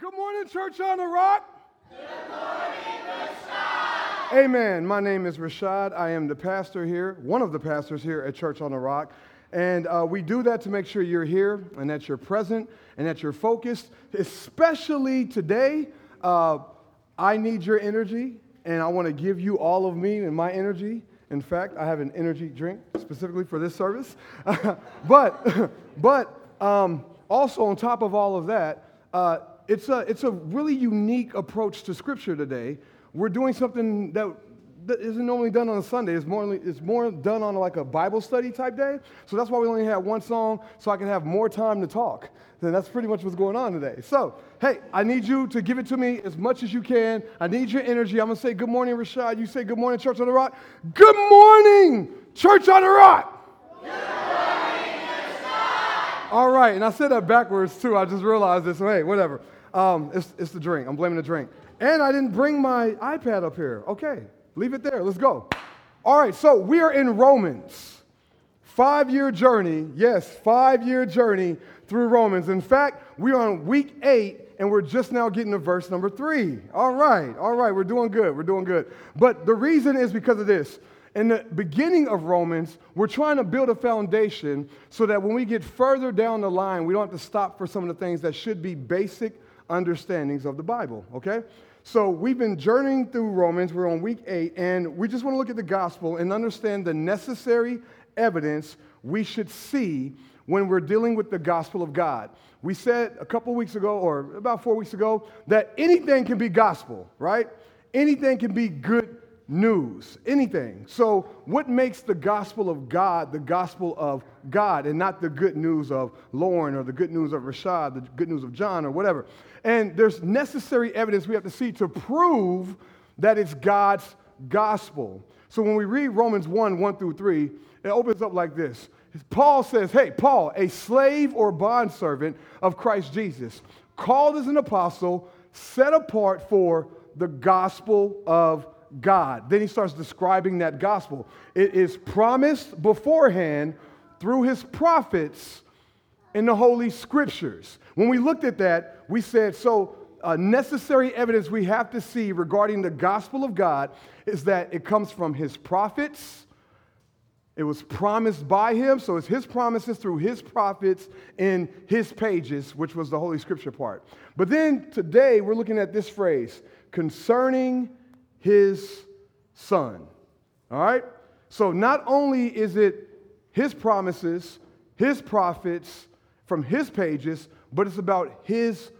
Good morning, Church on the Rock. Good morning. Amen. My name is Rashad. I am the pastor here, one of the pastors here at Church on the Rock. And uh, we do that to make sure you're here and that you're present and that you're focused, especially today. Uh, I need your energy, and I want to give you all of me and my energy. In fact, I have an energy drink specifically for this service. but but um, also, on top of all of that, uh, it's, a, it's a really unique approach to Scripture today. We're doing something that, that isn't normally done on a Sunday. It's more, it's more done on like a Bible study type day. So that's why we only have one song, so I can have more time to talk. Then that's pretty much what's going on today. So, hey, I need you to give it to me as much as you can. I need your energy. I'm going to say good morning, Rashad. You say good morning, Church on the Rock. Good morning, Church on the Rock. All right, and I said that backwards too. I just realized this. Hey, whatever. Um, it's, it's the drink. I'm blaming the drink. And I didn't bring my iPad up here. Okay, leave it there. Let's go. All right, so we are in Romans. Five year journey. Yes, five year journey through Romans. In fact, we are on week eight and we're just now getting to verse number three. All right, all right, we're doing good. We're doing good. But the reason is because of this. In the beginning of Romans, we're trying to build a foundation so that when we get further down the line, we don't have to stop for some of the things that should be basic understandings of the Bible, okay? So we've been journeying through Romans. We're on week eight, and we just want to look at the gospel and understand the necessary evidence we should see when we're dealing with the gospel of God. We said a couple weeks ago, or about four weeks ago, that anything can be gospel, right? Anything can be good news, anything. So, what makes the gospel of God the gospel of God and not the good news of Lauren or the good news of Rashad, the good news of John or whatever? And there's necessary evidence we have to see to prove that it's God's gospel. So, when we read Romans 1 1 through 3, it opens up like this. Paul says, Hey, Paul, a slave or bondservant of Christ Jesus, called as an apostle, set apart for the gospel of God. Then he starts describing that gospel. It is promised beforehand through his prophets in the Holy Scriptures. When we looked at that, we said, so uh, necessary evidence we have to see regarding the gospel of God is that it comes from his prophets. It was promised by him, so it's his promises through his prophets in his pages, which was the Holy Scripture part. But then today we're looking at this phrase concerning his son. All right? So not only is it his promises, his prophets from his pages, but it's about his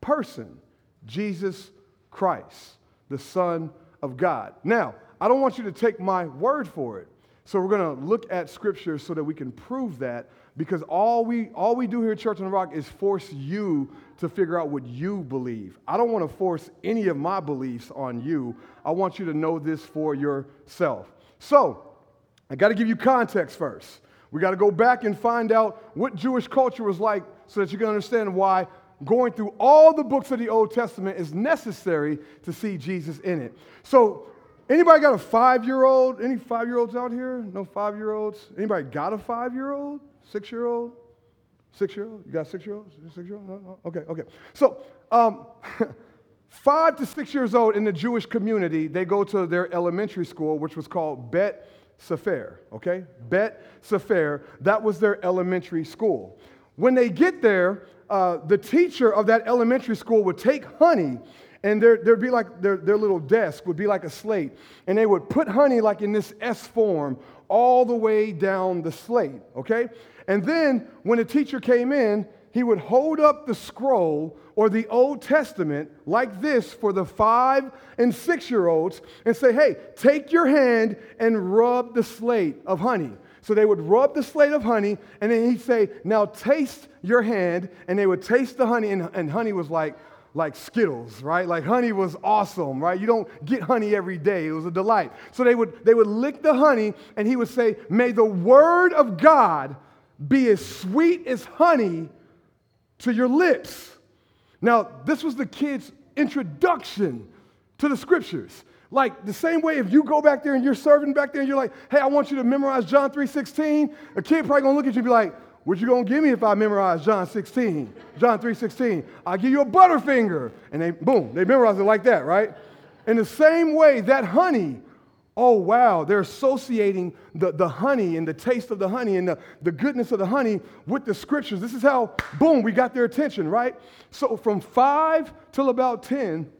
person, Jesus Christ, the Son of God. Now, I don't want you to take my word for it. So we're going to look at scripture so that we can prove that because all we all we do here at Church on the Rock is force you to figure out what you believe. I don't want to force any of my beliefs on you. I want you to know this for yourself. So, I got to give you context first. We got to go back and find out what Jewish culture was like so that you can understand why going through all the books of the Old Testament is necessary to see Jesus in it. So, Anybody got a five-year-old? Any five-year-olds out here? No five-year-olds? Anybody got a five-year-old? Six-year-old? Six-year-old? You got six-year-olds? Six-year-old? No, no. Okay, okay. So, um, five to six years old in the Jewish community, they go to their elementary school, which was called Bet Sefer. Okay, Bet Sefer. That was their elementary school. When they get there, uh, the teacher of that elementary school would take honey and there, there'd be like their, their little desk would be like a slate and they would put honey like in this s form all the way down the slate okay and then when the teacher came in he would hold up the scroll or the old testament like this for the five and six year olds and say hey take your hand and rub the slate of honey so they would rub the slate of honey, and then he'd say, Now taste your hand. And they would taste the honey, and, and honey was like, like Skittles, right? Like honey was awesome, right? You don't get honey every day. It was a delight. So they would, they would lick the honey and he would say, May the word of God be as sweet as honey to your lips. Now, this was the kid's introduction to the scriptures. Like the same way if you go back there and you're serving back there and you're like, hey, I want you to memorize John 3.16, a kid probably gonna look at you and be like, What you gonna give me if I memorize John 16, John 3.16? I'll give you a butterfinger. And they, boom, they memorize it like that, right? In the same way, that honey, oh wow, they're associating the, the honey and the taste of the honey and the, the goodness of the honey with the scriptures. This is how, boom, we got their attention, right? So from five till about 10,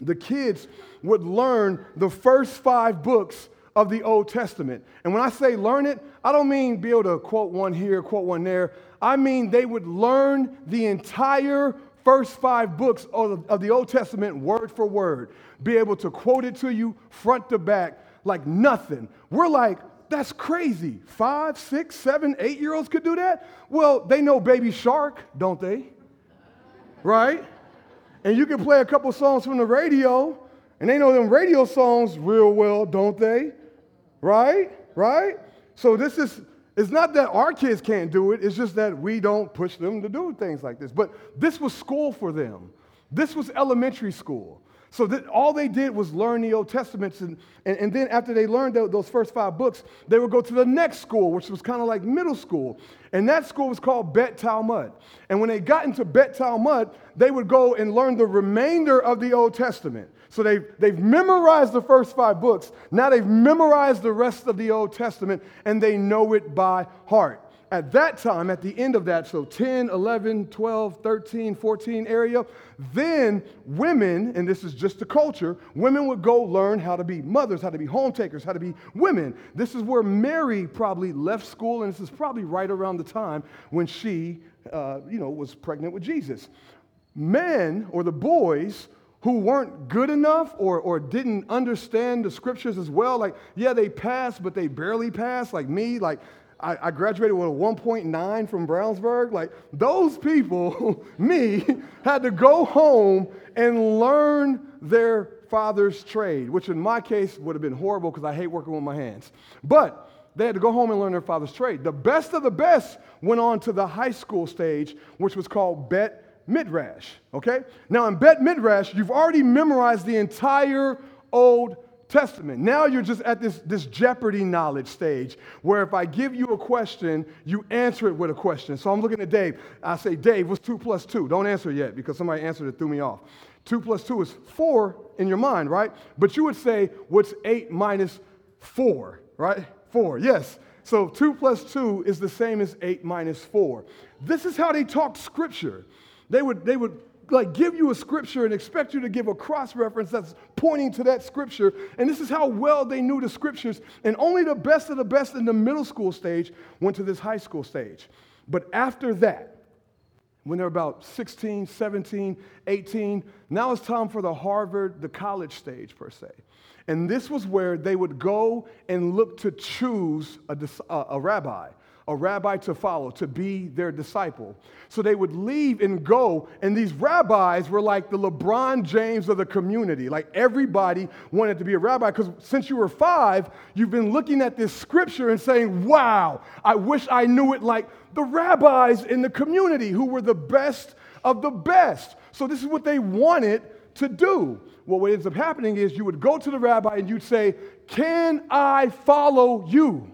the kids would learn the first five books of the Old Testament. And when I say learn it, I don't mean be able to quote one here, quote one there. I mean they would learn the entire first five books of, of the Old Testament word for word, be able to quote it to you front to back like nothing. We're like, that's crazy. Five, six, seven, eight year olds could do that? Well, they know Baby Shark, don't they? Right? And you can play a couple songs from the radio, and they know them radio songs real well, don't they? Right? Right? So this is it's not that our kids can't do it, it's just that we don't push them to do things like this. But this was school for them. This was elementary school. So that all they did was learn the Old Testament. And, and, and then after they learned those first five books, they would go to the next school, which was kind of like middle school. And that school was called Bet Talmud. And when they got into Bet Talmud, they would go and learn the remainder of the Old Testament. So they've, they've memorized the first five books. Now they've memorized the rest of the Old Testament, and they know it by heart at that time, at the end of that, so 10, 11, 12, 13, 14 area, then women, and this is just the culture, women would go learn how to be mothers, how to be home takers, how to be women. This is where Mary probably left school, and this is probably right around the time when she, uh, you know, was pregnant with Jesus. Men, or the boys, who weren't good enough or, or didn't understand the scriptures as well. Like, yeah, they passed, but they barely passed, like me. Like, I, I graduated with a 1.9 from Brownsburg. Like those people, me, had to go home and learn their father's trade, which in my case would have been horrible because I hate working with my hands. But they had to go home and learn their father's trade. The best of the best went on to the high school stage, which was called Bet Midrash. Okay? Now, in Bet Midrash, you've already memorized the entire Old Testament. Now you're just at this, this Jeopardy knowledge stage where if I give you a question, you answer it with a question. So I'm looking at Dave. I say, Dave, what's two plus two? Don't answer yet because somebody answered it, threw me off. Two plus two is four in your mind, right? But you would say, what's eight minus four, right? Four, yes. So two plus two is the same as eight minus four. This is how they talk scripture. They would, they would like give you a scripture and expect you to give a cross reference that's pointing to that scripture. And this is how well they knew the scriptures. And only the best of the best in the middle school stage went to this high school stage. But after that, when they're about 16, 17, 18, now it's time for the Harvard, the college stage per se. And this was where they would go and look to choose a, a rabbi a rabbi to follow, to be their disciple. So they would leave and go, and these rabbis were like the LeBron James of the community. Like everybody wanted to be a rabbi because since you were five, you've been looking at this scripture and saying, Wow, I wish I knew it like the rabbis in the community who were the best of the best. So this is what they wanted to do. Well, what ends up happening is you would go to the rabbi and you'd say, Can I follow you?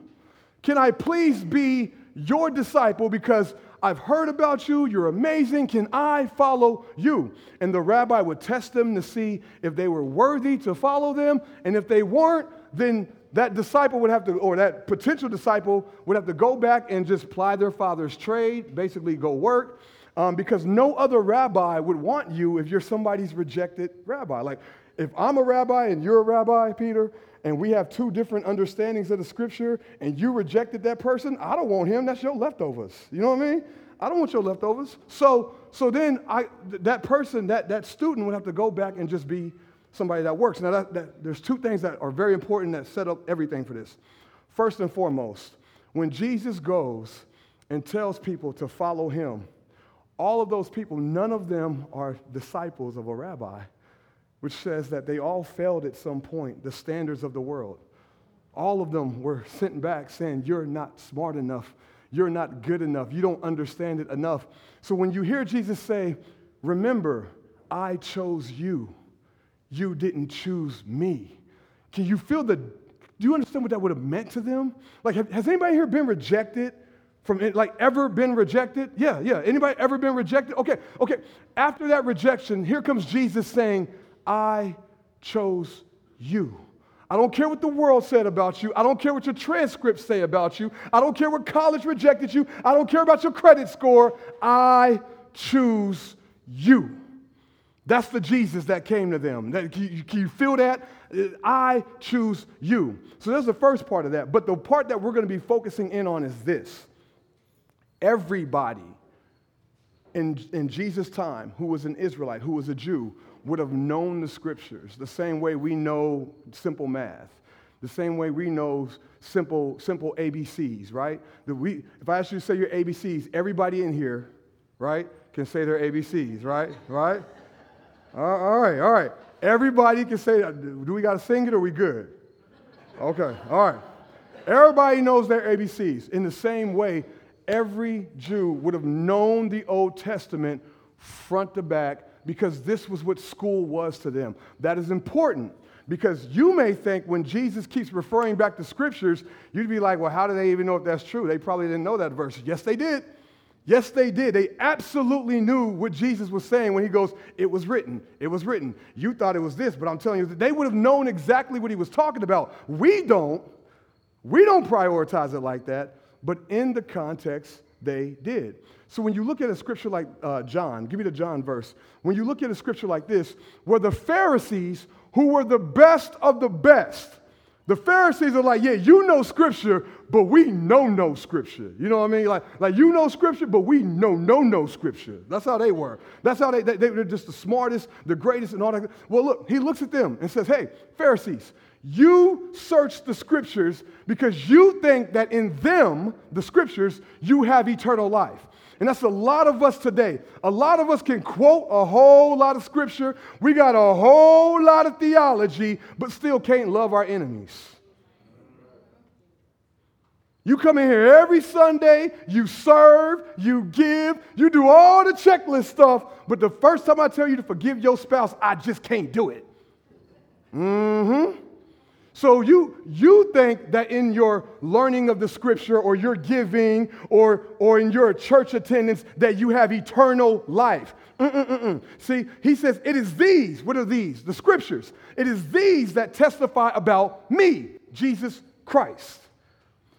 Can I please be your disciple because I've heard about you, you're amazing. Can I follow you? And the rabbi would test them to see if they were worthy to follow them. And if they weren't, then that disciple would have to, or that potential disciple would have to go back and just ply their father's trade, basically go work. Um, because no other rabbi would want you if you're somebody's rejected rabbi. Like, if I'm a rabbi and you're a rabbi, Peter, and we have two different understandings of the scripture and you rejected that person, I don't want him. That's your leftovers. You know what I mean? I don't want your leftovers. So, so then I, that person, that, that student would have to go back and just be somebody that works. Now, that, that, there's two things that are very important that set up everything for this. First and foremost, when Jesus goes and tells people to follow him, all of those people, none of them are disciples of a rabbi which says that they all failed at some point, the standards of the world. All of them were sent back saying, You're not smart enough. You're not good enough. You don't understand it enough. So when you hear Jesus say, Remember, I chose you, you didn't choose me. Can you feel the, do you understand what that would have meant to them? Like, has anybody here been rejected from like ever been rejected? Yeah, yeah. Anybody ever been rejected? Okay, okay. After that rejection, here comes Jesus saying, I chose you. I don't care what the world said about you. I don't care what your transcripts say about you. I don't care what college rejected you. I don't care about your credit score. I choose you. That's the Jesus that came to them. That, can, you, can you feel that? I choose you. So that's the first part of that. But the part that we're going to be focusing in on is this everybody in, in Jesus' time who was an Israelite, who was a Jew, would have known the scriptures the same way we know simple math, the same way we know simple, simple ABCs, right? That we, if I ask you to say your ABCs, everybody in here, right, can say their ABCs, right? Right? all right, all right. Everybody can say that. Do we got to sing it or we good? Okay, all right. Everybody knows their ABCs. In the same way, every Jew would have known the Old Testament front to back because this was what school was to them. That is important because you may think when Jesus keeps referring back to scriptures, you'd be like, well, how do they even know if that's true? They probably didn't know that verse. Yes, they did. Yes, they did. They absolutely knew what Jesus was saying when he goes, It was written. It was written. You thought it was this, but I'm telling you, they would have known exactly what he was talking about. We don't. We don't prioritize it like that, but in the context, they did. So when you look at a scripture like uh, John, give me the John verse. When you look at a scripture like this, where the Pharisees, who were the best of the best, the Pharisees are like, yeah, you know scripture, but we know no scripture. You know what I mean? Like, like you know scripture, but we know no no scripture. That's how they were. That's how they, they, they're just the smartest, the greatest, and all that. Well, look, he looks at them and says, hey, Pharisees, you search the scriptures because you think that in them, the scriptures, you have eternal life. And that's a lot of us today. A lot of us can quote a whole lot of scripture. We got a whole lot of theology, but still can't love our enemies. You come in here every Sunday, you serve, you give, you do all the checklist stuff, but the first time I tell you to forgive your spouse, I just can't do it. Mm hmm. So you, you think that in your learning of the scripture or your giving or, or in your church attendance that you have eternal life. Mm-mm-mm-mm. See, he says, it is these. What are these? The scriptures. It is these that testify about me, Jesus Christ.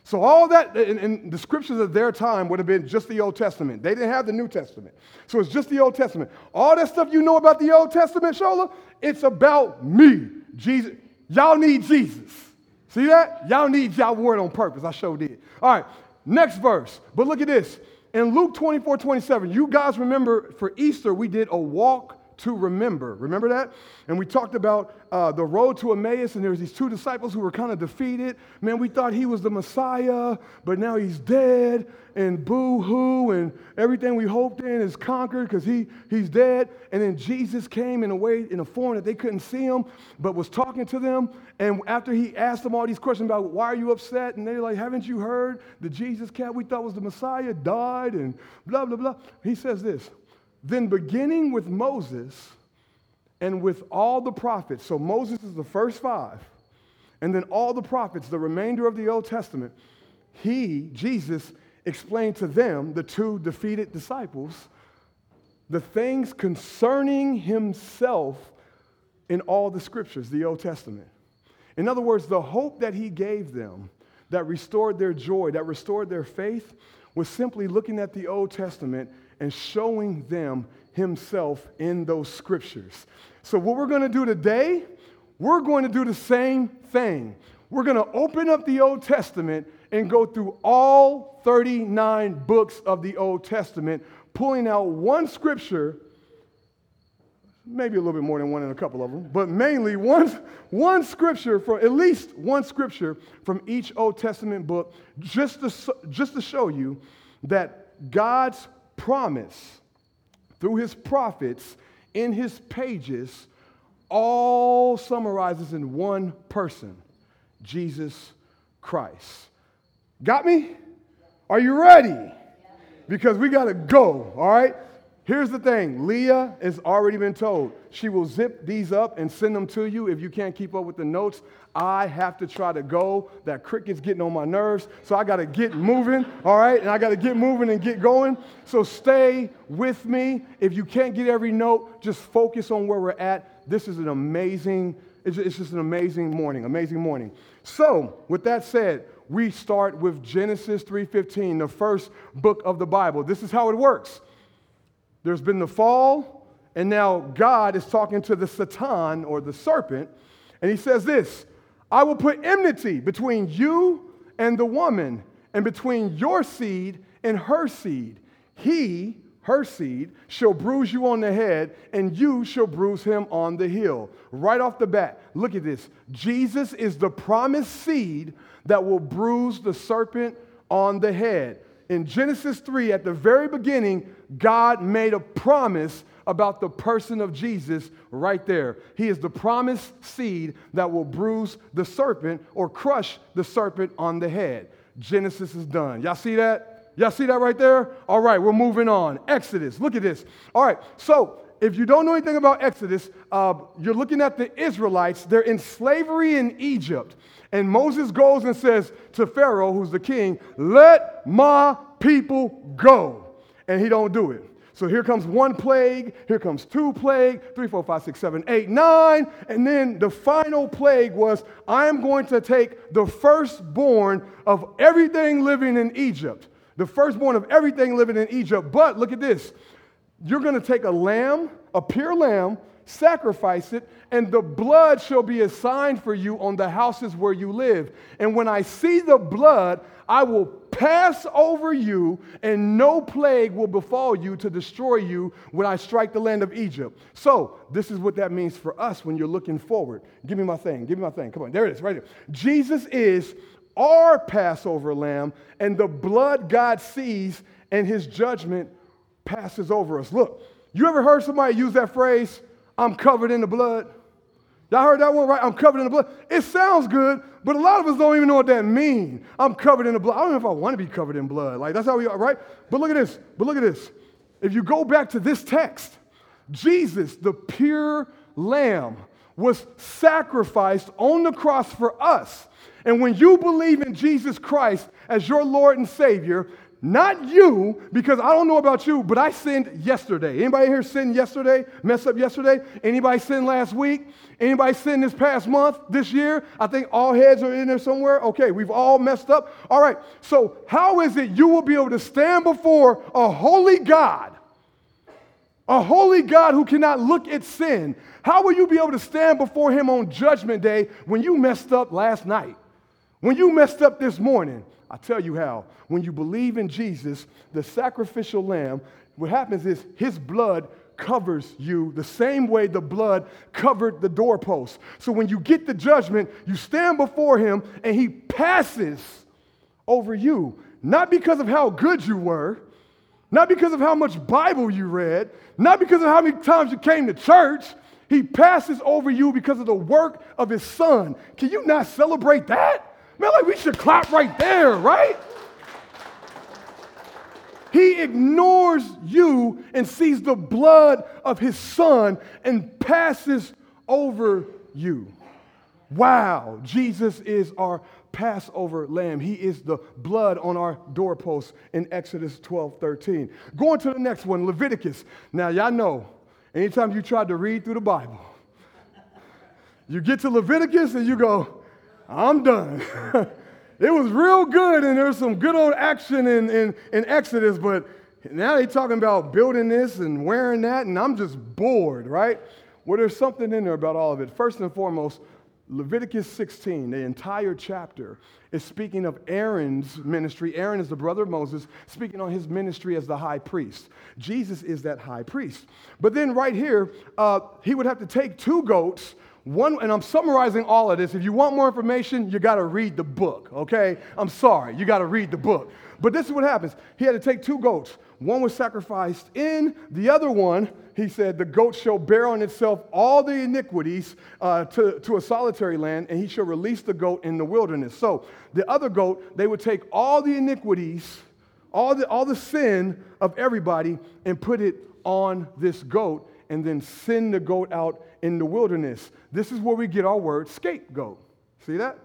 So all that, and, the scriptures of their time would have been just the Old Testament. They didn't have the New Testament. So it's just the Old Testament. All that stuff you know about the Old Testament, Shola, it's about me, Jesus. Y'all need Jesus. See that? Y'all need y'all word on purpose. I sure did. All right, next verse. But look at this. In Luke 24, 27, you guys remember for Easter, we did a walk to remember. Remember that? And we talked about uh, the road to Emmaus, and there was these two disciples who were kind of defeated. Man, we thought he was the Messiah, but now he's dead, and boo-hoo, and everything we hoped in is conquered because he, he's dead. And then Jesus came in a way, in a form that they couldn't see him, but was talking to them. And after he asked them all these questions about why are you upset, and they're like, haven't you heard the Jesus cat we thought was the Messiah died, and blah, blah, blah. He says this, then, beginning with Moses and with all the prophets, so Moses is the first five, and then all the prophets, the remainder of the Old Testament, he, Jesus, explained to them, the two defeated disciples, the things concerning himself in all the scriptures, the Old Testament. In other words, the hope that he gave them that restored their joy, that restored their faith, was simply looking at the Old Testament and showing them himself in those scriptures. So, what we're going to do today, we're going to do the same thing. We're going to open up the Old Testament and go through all 39 books of the Old Testament, pulling out one scripture, maybe a little bit more than one in a couple of them, but mainly one, one scripture, from, at least one scripture from each Old Testament book, just to, just to show you that God's promise through his prophets in his pages all summarizes in one person Jesus Christ. Got me? Are you ready? Because we got to go, all right? Here's the thing Leah has already been told. She will zip these up and send them to you if you can't keep up with the notes. I have to try to go. That cricket's getting on my nerves. So I got to get moving, all right? And I got to get moving and get going. So stay with me. If you can't get every note, just focus on where we're at. This is an amazing, it's just an amazing morning, amazing morning. So, with that said, we start with Genesis 3:15, the first book of the Bible. This is how it works. There's been the fall, and now God is talking to the Satan or the serpent, and he says this I will put enmity between you and the woman, and between your seed and her seed. He, her seed, shall bruise you on the head, and you shall bruise him on the heel. Right off the bat, look at this. Jesus is the promised seed that will bruise the serpent on the head. In Genesis 3, at the very beginning, God made a promise about the person of Jesus right there. He is the promised seed that will bruise the serpent or crush the serpent on the head. Genesis is done. Y'all see that? Y'all see that right there? All right, we're moving on. Exodus, look at this. All right, so if you don't know anything about Exodus, uh, you're looking at the Israelites. They're in slavery in Egypt. And Moses goes and says to Pharaoh, who's the king, let my people go. And he don't do it. So here comes one plague, here comes two plague, three, four, five, six, seven, eight, nine, and then the final plague was I am going to take the firstborn of everything living in Egypt, the firstborn of everything living in Egypt. But look at this, you're going to take a lamb, a pure lamb, sacrifice it, and the blood shall be a sign for you on the houses where you live. And when I see the blood, I will pass over you, and no plague will befall you to destroy you when I strike the land of Egypt. So, this is what that means for us when you're looking forward. Give me my thing. Give me my thing. Come on. There it is, right here. Jesus is our Passover lamb, and the blood God sees and his judgment passes over us. Look, you ever heard somebody use that phrase, I'm covered in the blood? Y'all heard that one, right? I'm covered in the blood. It sounds good, but a lot of us don't even know what that means. I'm covered in the blood. I don't know if I want to be covered in blood. Like, that's how we are, right? But look at this. But look at this. If you go back to this text, Jesus, the pure lamb, was sacrificed on the cross for us. And when you believe in Jesus Christ as your Lord and Savior, not you, because I don't know about you, but I sinned yesterday. Anybody here sin yesterday? Mess up yesterday? Anybody sin last week? Anybody sin this past month, this year? I think all heads are in there somewhere. Okay, we've all messed up. All right, so how is it you will be able to stand before a holy God, a holy God who cannot look at sin? How will you be able to stand before him on judgment day when you messed up last night? When you messed up this morning? I tell you how. When you believe in Jesus, the sacrificial lamb, what happens is his blood covers you the same way the blood covered the doorpost. So when you get the judgment, you stand before him and he passes over you. Not because of how good you were, not because of how much Bible you read, not because of how many times you came to church. He passes over you because of the work of his son. Can you not celebrate that? Man, like we should clap right there, right? He ignores you and sees the blood of his son and passes over you. Wow, Jesus is our Passover lamb. He is the blood on our doorposts in Exodus 12 13. Going to the next one, Leviticus. Now, y'all know, anytime you try to read through the Bible, you get to Leviticus and you go, I'm done. it was real good, and there's some good old action in, in, in Exodus, but now they're talking about building this and wearing that, and I'm just bored, right? Well, there's something in there about all of it. First and foremost, Leviticus 16, the entire chapter, is speaking of Aaron's ministry. Aaron is the brother of Moses, speaking on his ministry as the high priest. Jesus is that high priest. But then, right here, uh, he would have to take two goats one, and I'm summarizing all of this. If you want more information, you got to read the book, okay? I'm sorry, you got to read the book. But this is what happens. He had to take two goats. One was sacrificed in, the other one, he said, the goat shall bear on itself all the iniquities uh, to, to a solitary land, and he shall release the goat in the wilderness. So the other goat, they would take all the iniquities, all the, all the sin of everybody, and put it on this goat and then send the goat out in the wilderness. This is where we get our word scapegoat. See that?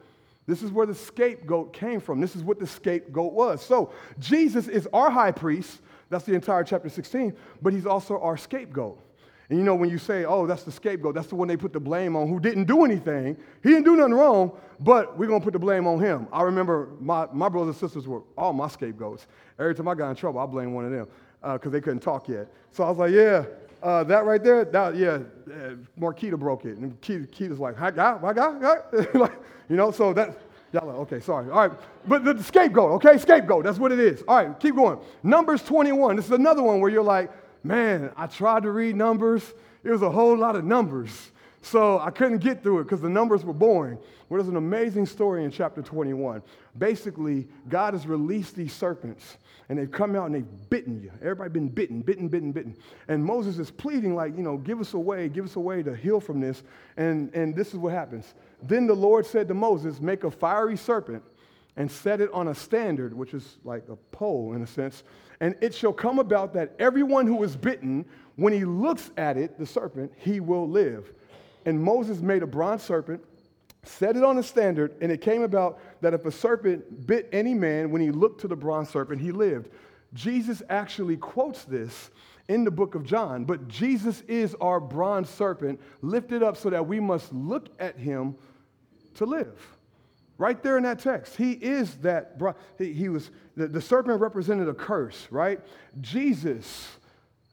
This is where the scapegoat came from. This is what the scapegoat was. So Jesus is our high priest. That's the entire chapter 16, but he's also our scapegoat. And you know, when you say, oh, that's the scapegoat, that's the one they put the blame on who didn't do anything. He didn't do nothing wrong, but we're going to put the blame on him. I remember my, my brothers and sisters were all my scapegoats. Every time I got in trouble, I blamed one of them because uh, they couldn't talk yet. So I was like, yeah, uh, that right there, that, yeah, uh, Marquita broke it. And Keita, Keita's like, hi, guy, my guy, like, you know, so that, y'all like, okay, sorry. All right, but the, the scapegoat, okay, scapegoat, that's what it is. All right, keep going. Numbers 21, this is another one where you're like, man, I tried to read numbers. It was a whole lot of numbers. So I couldn't get through it because the numbers were boring. Well, there's an amazing story in chapter 21. Basically, God has released these serpents and they've come out and they've bitten you. Everybody been bitten, bitten, bitten, bitten. And Moses is pleading, like, you know, give us a way, give us a way to heal from this. And, and this is what happens. Then the Lord said to Moses, Make a fiery serpent and set it on a standard, which is like a pole in a sense. And it shall come about that everyone who is bitten, when he looks at it, the serpent, he will live. And Moses made a bronze serpent set it on a standard, and it came about that if a serpent bit any man, when he looked to the bronze serpent, he lived. Jesus actually quotes this in the book of John, but Jesus is our bronze serpent lifted up so that we must look at him to live. Right there in that text, he is that. He, he was the, the serpent represented a curse, right? Jesus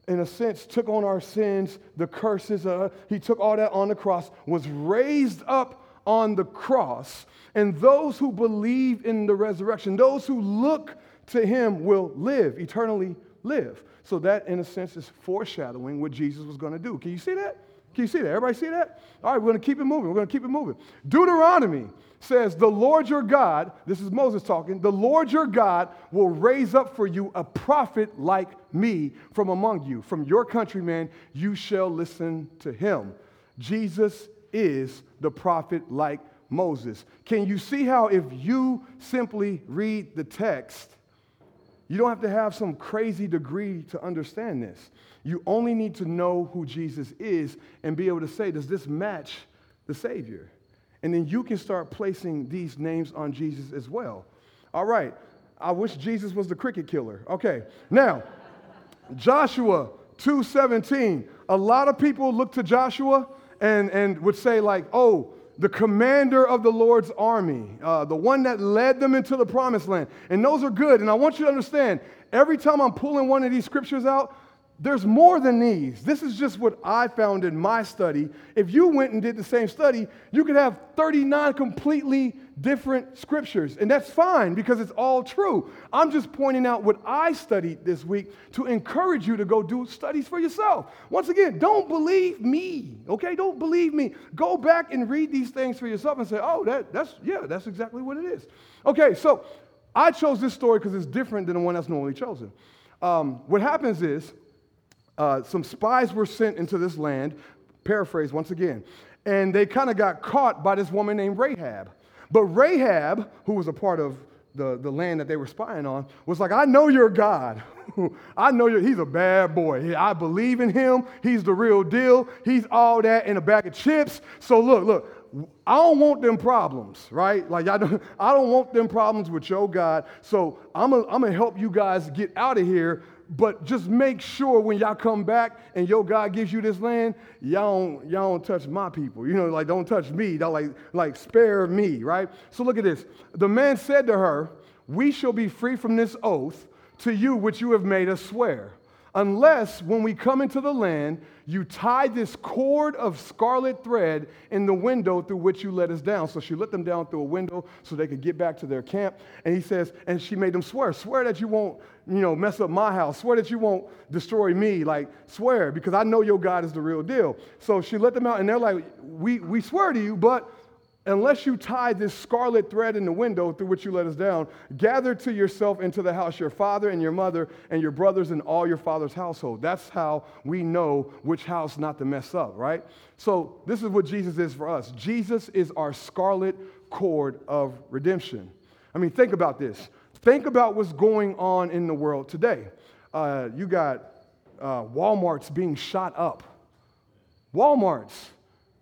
in a sense, took on our sins, the curses. Uh, he took all that on the cross, was raised up on the cross. And those who believe in the resurrection, those who look to him will live, eternally live. So that, in a sense, is foreshadowing what Jesus was going to do. Can you see that? Can you see that? Everybody see that? All right, we're going to keep it moving. We're going to keep it moving. Deuteronomy says, The Lord your God, this is Moses talking, the Lord your God will raise up for you a prophet like me from among you. From your countrymen, you shall listen to him. Jesus is the prophet like Moses. Can you see how, if you simply read the text, you don't have to have some crazy degree to understand this. You only need to know who Jesus is and be able to say, does this match the Savior? And then you can start placing these names on Jesus as well. All right, I wish Jesus was the cricket killer. Okay, now, Joshua 2:17. A lot of people look to Joshua and, and would say, like, oh, the commander of the Lord's army, uh, the one that led them into the promised land. And those are good. And I want you to understand every time I'm pulling one of these scriptures out, there's more than these. This is just what I found in my study. If you went and did the same study, you could have 39 completely different scriptures, and that's fine because it's all true. I'm just pointing out what I studied this week to encourage you to go do studies for yourself. Once again, don't believe me, okay? Don't believe me. Go back and read these things for yourself and say, oh, that, that's, yeah, that's exactly what it is. Okay, so I chose this story because it's different than the one that's normally chosen. Um, what happens is, uh, some spies were sent into this land, paraphrase once again, and they kind of got caught by this woman named Rahab. But Rahab, who was a part of the, the land that they were spying on, was like, I know your God. I know you're, he's a bad boy. I believe in him. He's the real deal. He's all that in a bag of chips. So look, look, I don't want them problems, right? Like I don't, I don't want them problems with your God. So I'm gonna help you guys get out of here but just make sure when y'all come back and your God gives you this land, y'all don't, y'all don't touch my people. You know, like don't touch me. Y'all like, like spare me, right? So look at this. The man said to her, We shall be free from this oath to you which you have made us swear unless when we come into the land, you tie this cord of scarlet thread in the window through which you let us down. So she let them down through a window so they could get back to their camp. And he says, and she made them swear, swear that you won't, you know, mess up my house, swear that you won't destroy me, like swear, because I know your God is the real deal. So she let them out, and they're like, we, we swear to you, but unless you tie this scarlet thread in the window through which you let us down, gather to yourself into the house your father and your mother and your brothers and all your father's household. That's how we know which house not to mess up, right? So, this is what Jesus is for us. Jesus is our scarlet cord of redemption. I mean, think about this. Think about what's going on in the world today. Uh, you got uh, Walmart's being shot up. Walmart's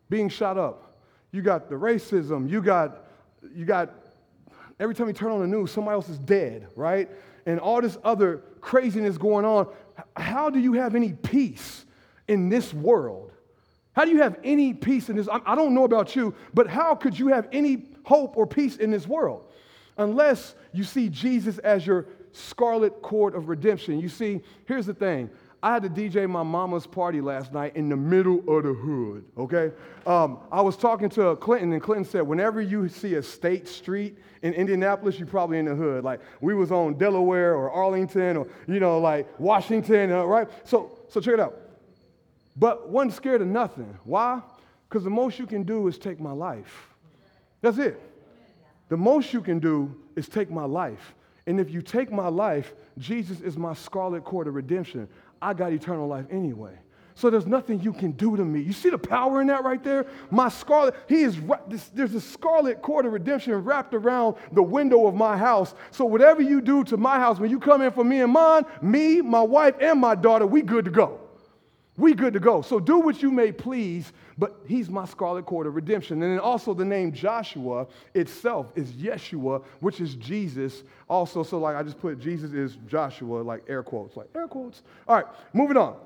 being shot up. You got the racism. You got, you got, every time you turn on the news, somebody else is dead, right? And all this other craziness going on. How do you have any peace in this world? How do you have any peace in this? I don't know about you, but how could you have any hope or peace in this world unless you see Jesus as your scarlet cord of redemption? You see, here's the thing I had to DJ my mama's party last night in the middle of the hood, okay? Um, I was talking to Clinton, and Clinton said, whenever you see a state street in Indianapolis, you're probably in the hood. Like, we was on Delaware or Arlington or, you know, like Washington, uh, right? So, so check it out. But wasn't scared of nothing. Why? Because the most you can do is take my life. That's it. The most you can do is take my life. And if you take my life, Jesus is my scarlet cord of redemption. I got eternal life anyway. So there's nothing you can do to me. You see the power in that right there? My scarlet, he is, there's a scarlet cord of redemption wrapped around the window of my house. So whatever you do to my house, when you come in for me and mine, me, my wife, and my daughter, we good to go. We good to go. So do what you may please, but he's my scarlet cord of redemption. And then also the name Joshua itself is Yeshua, which is Jesus. Also, so like I just put Jesus is Joshua, like air quotes, like air quotes. All right, moving on.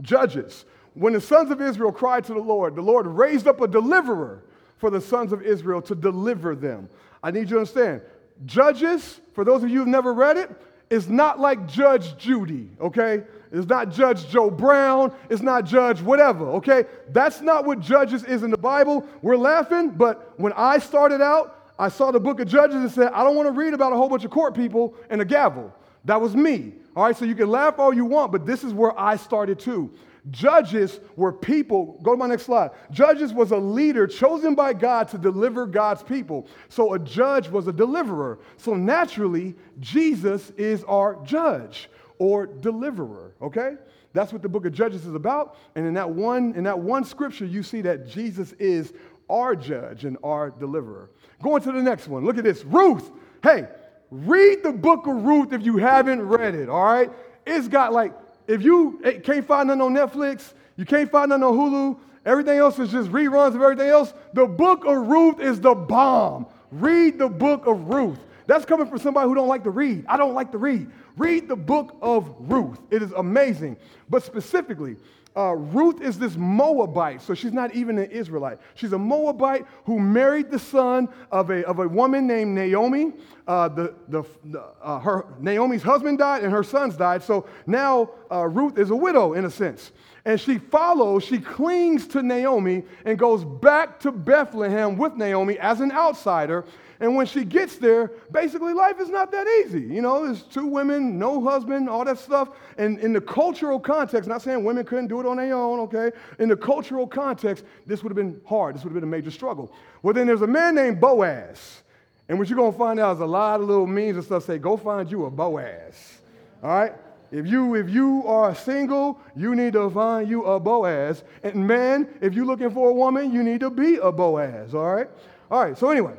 Judges. When the sons of Israel cried to the Lord, the Lord raised up a deliverer for the sons of Israel to deliver them. I need you to understand. Judges, for those of you who've never read it, is not like Judge Judy, okay? It's not Judge Joe Brown. It's not Judge whatever, okay? That's not what Judges is in the Bible. We're laughing, but when I started out, I saw the book of Judges and said, I don't want to read about a whole bunch of court people and a gavel. That was me. All right, so you can laugh all you want, but this is where I started too. Judges were people, go to my next slide. Judges was a leader chosen by God to deliver God's people. So a judge was a deliverer. So naturally, Jesus is our judge or deliverer, okay? That's what the book of Judges is about. And in that one, in that one scripture, you see that Jesus is our judge and our deliverer. Going to the next one. Look at this. Ruth. Hey, read the book of Ruth if you haven't read it, all right? It's got like, if you eh, can't find nothing on Netflix, you can't find nothing on Hulu, everything else is just reruns of everything else. The book of Ruth is the bomb. Read the book of Ruth. That's coming from somebody who don't like to read. I don't like to read. Read the book of Ruth. It is amazing. But specifically, uh, Ruth is this Moabite, so she's not even an Israelite. She's a Moabite who married the son of a, of a woman named Naomi. Uh, the, the, uh, her, Naomi's husband died and her sons died, so now uh, Ruth is a widow in a sense. And she follows, she clings to Naomi and goes back to Bethlehem with Naomi as an outsider. And when she gets there, basically life is not that easy. You know, there's two women, no husband, all that stuff. And in the cultural context, not saying women couldn't do it on their own, okay? In the cultural context, this would have been hard. This would have been a major struggle. Well, then there's a man named Boaz. And what you're going to find out is a lot of little memes and stuff say, go find you a Boaz. All right? If you, if you are single, you need to find you a Boaz. And man, if you're looking for a woman, you need to be a Boaz, all right? All right, so anyway,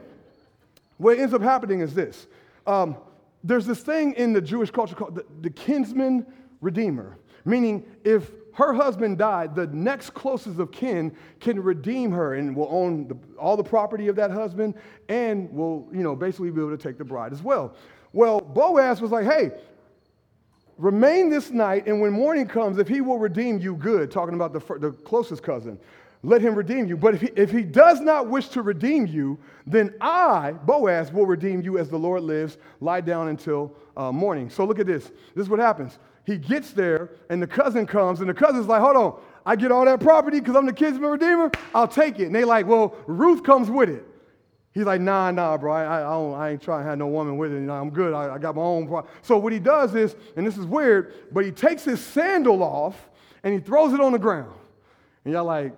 what ends up happening is this. Um, there's this thing in the Jewish culture called the, the kinsman redeemer, meaning if her husband died, the next closest of kin can redeem her and will own the, all the property of that husband and will, you know, basically be able to take the bride as well. Well, Boaz was like, hey, remain this night, and when morning comes, if he will redeem you, good, talking about the, the closest cousin let him redeem you. But if he, if he does not wish to redeem you, then I, Boaz, will redeem you as the Lord lives. Lie down until uh, morning. So look at this. This is what happens. He gets there, and the cousin comes, and the cousin's like, hold on, I get all that property because I'm the kinsman redeemer. I'll take it. And they like, well, Ruth comes with it. He's like, nah, nah, bro, I, I, I ain't trying to have no woman with it. You know, I'm good. I, I got my own. Pro-. So what he does is, and this is weird, but he takes his sandal off and he throws it on the ground. And y'all like,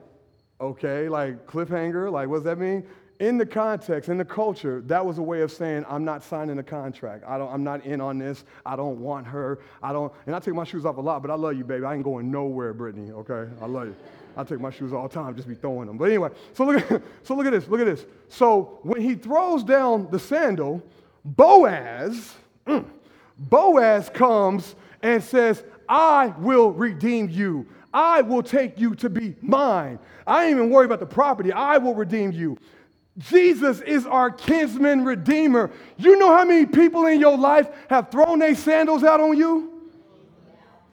okay, like cliffhanger, like what does that mean? In the context, in the culture, that was a way of saying, I'm not signing a contract. I don't, I'm not in on this. I don't want her. I don't, and I take my shoes off a lot, but I love you, baby. I ain't going nowhere, Brittany, okay? I love you. I take my shoes all the time, just be throwing them. But anyway, so look at, so look at this, look at this. So when he throws down the sandal, Boaz, mm, Boaz comes and says, I will redeem you. I will take you to be mine. I ain't even worry about the property. I will redeem you. Jesus is our kinsman redeemer. You know how many people in your life have thrown their sandals out on you?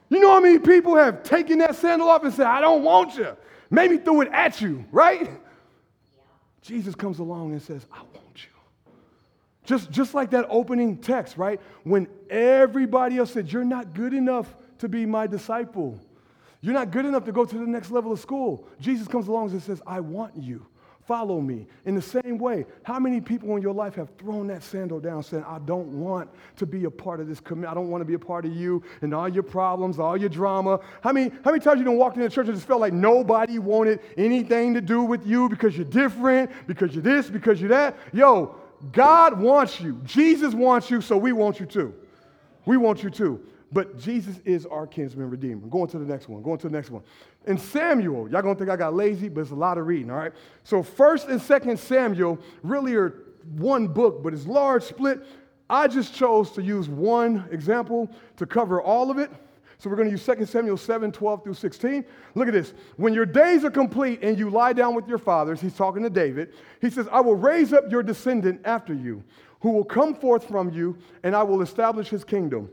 You know how many people have taken that sandal off and said, I don't want you? Maybe threw it at you, right? Jesus comes along and says, I want you. Just, just like that opening text, right? When everybody else said, You're not good enough to be my disciple. You're not good enough to go to the next level of school. Jesus comes along and says, I want you. Follow me. In the same way, how many people in your life have thrown that sandal down saying, I don't want to be a part of this community. I don't want to be a part of you and all your problems, all your drama. How many, how many times you done walked into church and just felt like nobody wanted anything to do with you because you're different, because you're this, because you're that? Yo, God wants you. Jesus wants you, so we want you too. We want you too. But Jesus is our kinsman redeemer. Going to the next one. Going to the next one. In Samuel, y'all gonna think I got lazy, but it's a lot of reading, all right? So first and second Samuel really are one book, but it's large, split. I just chose to use one example to cover all of it. So we're going to use 2 Samuel 7, 12 through 16. Look at this. When your days are complete and you lie down with your fathers, he's talking to David, he says, I will raise up your descendant after you, who will come forth from you, and I will establish his kingdom.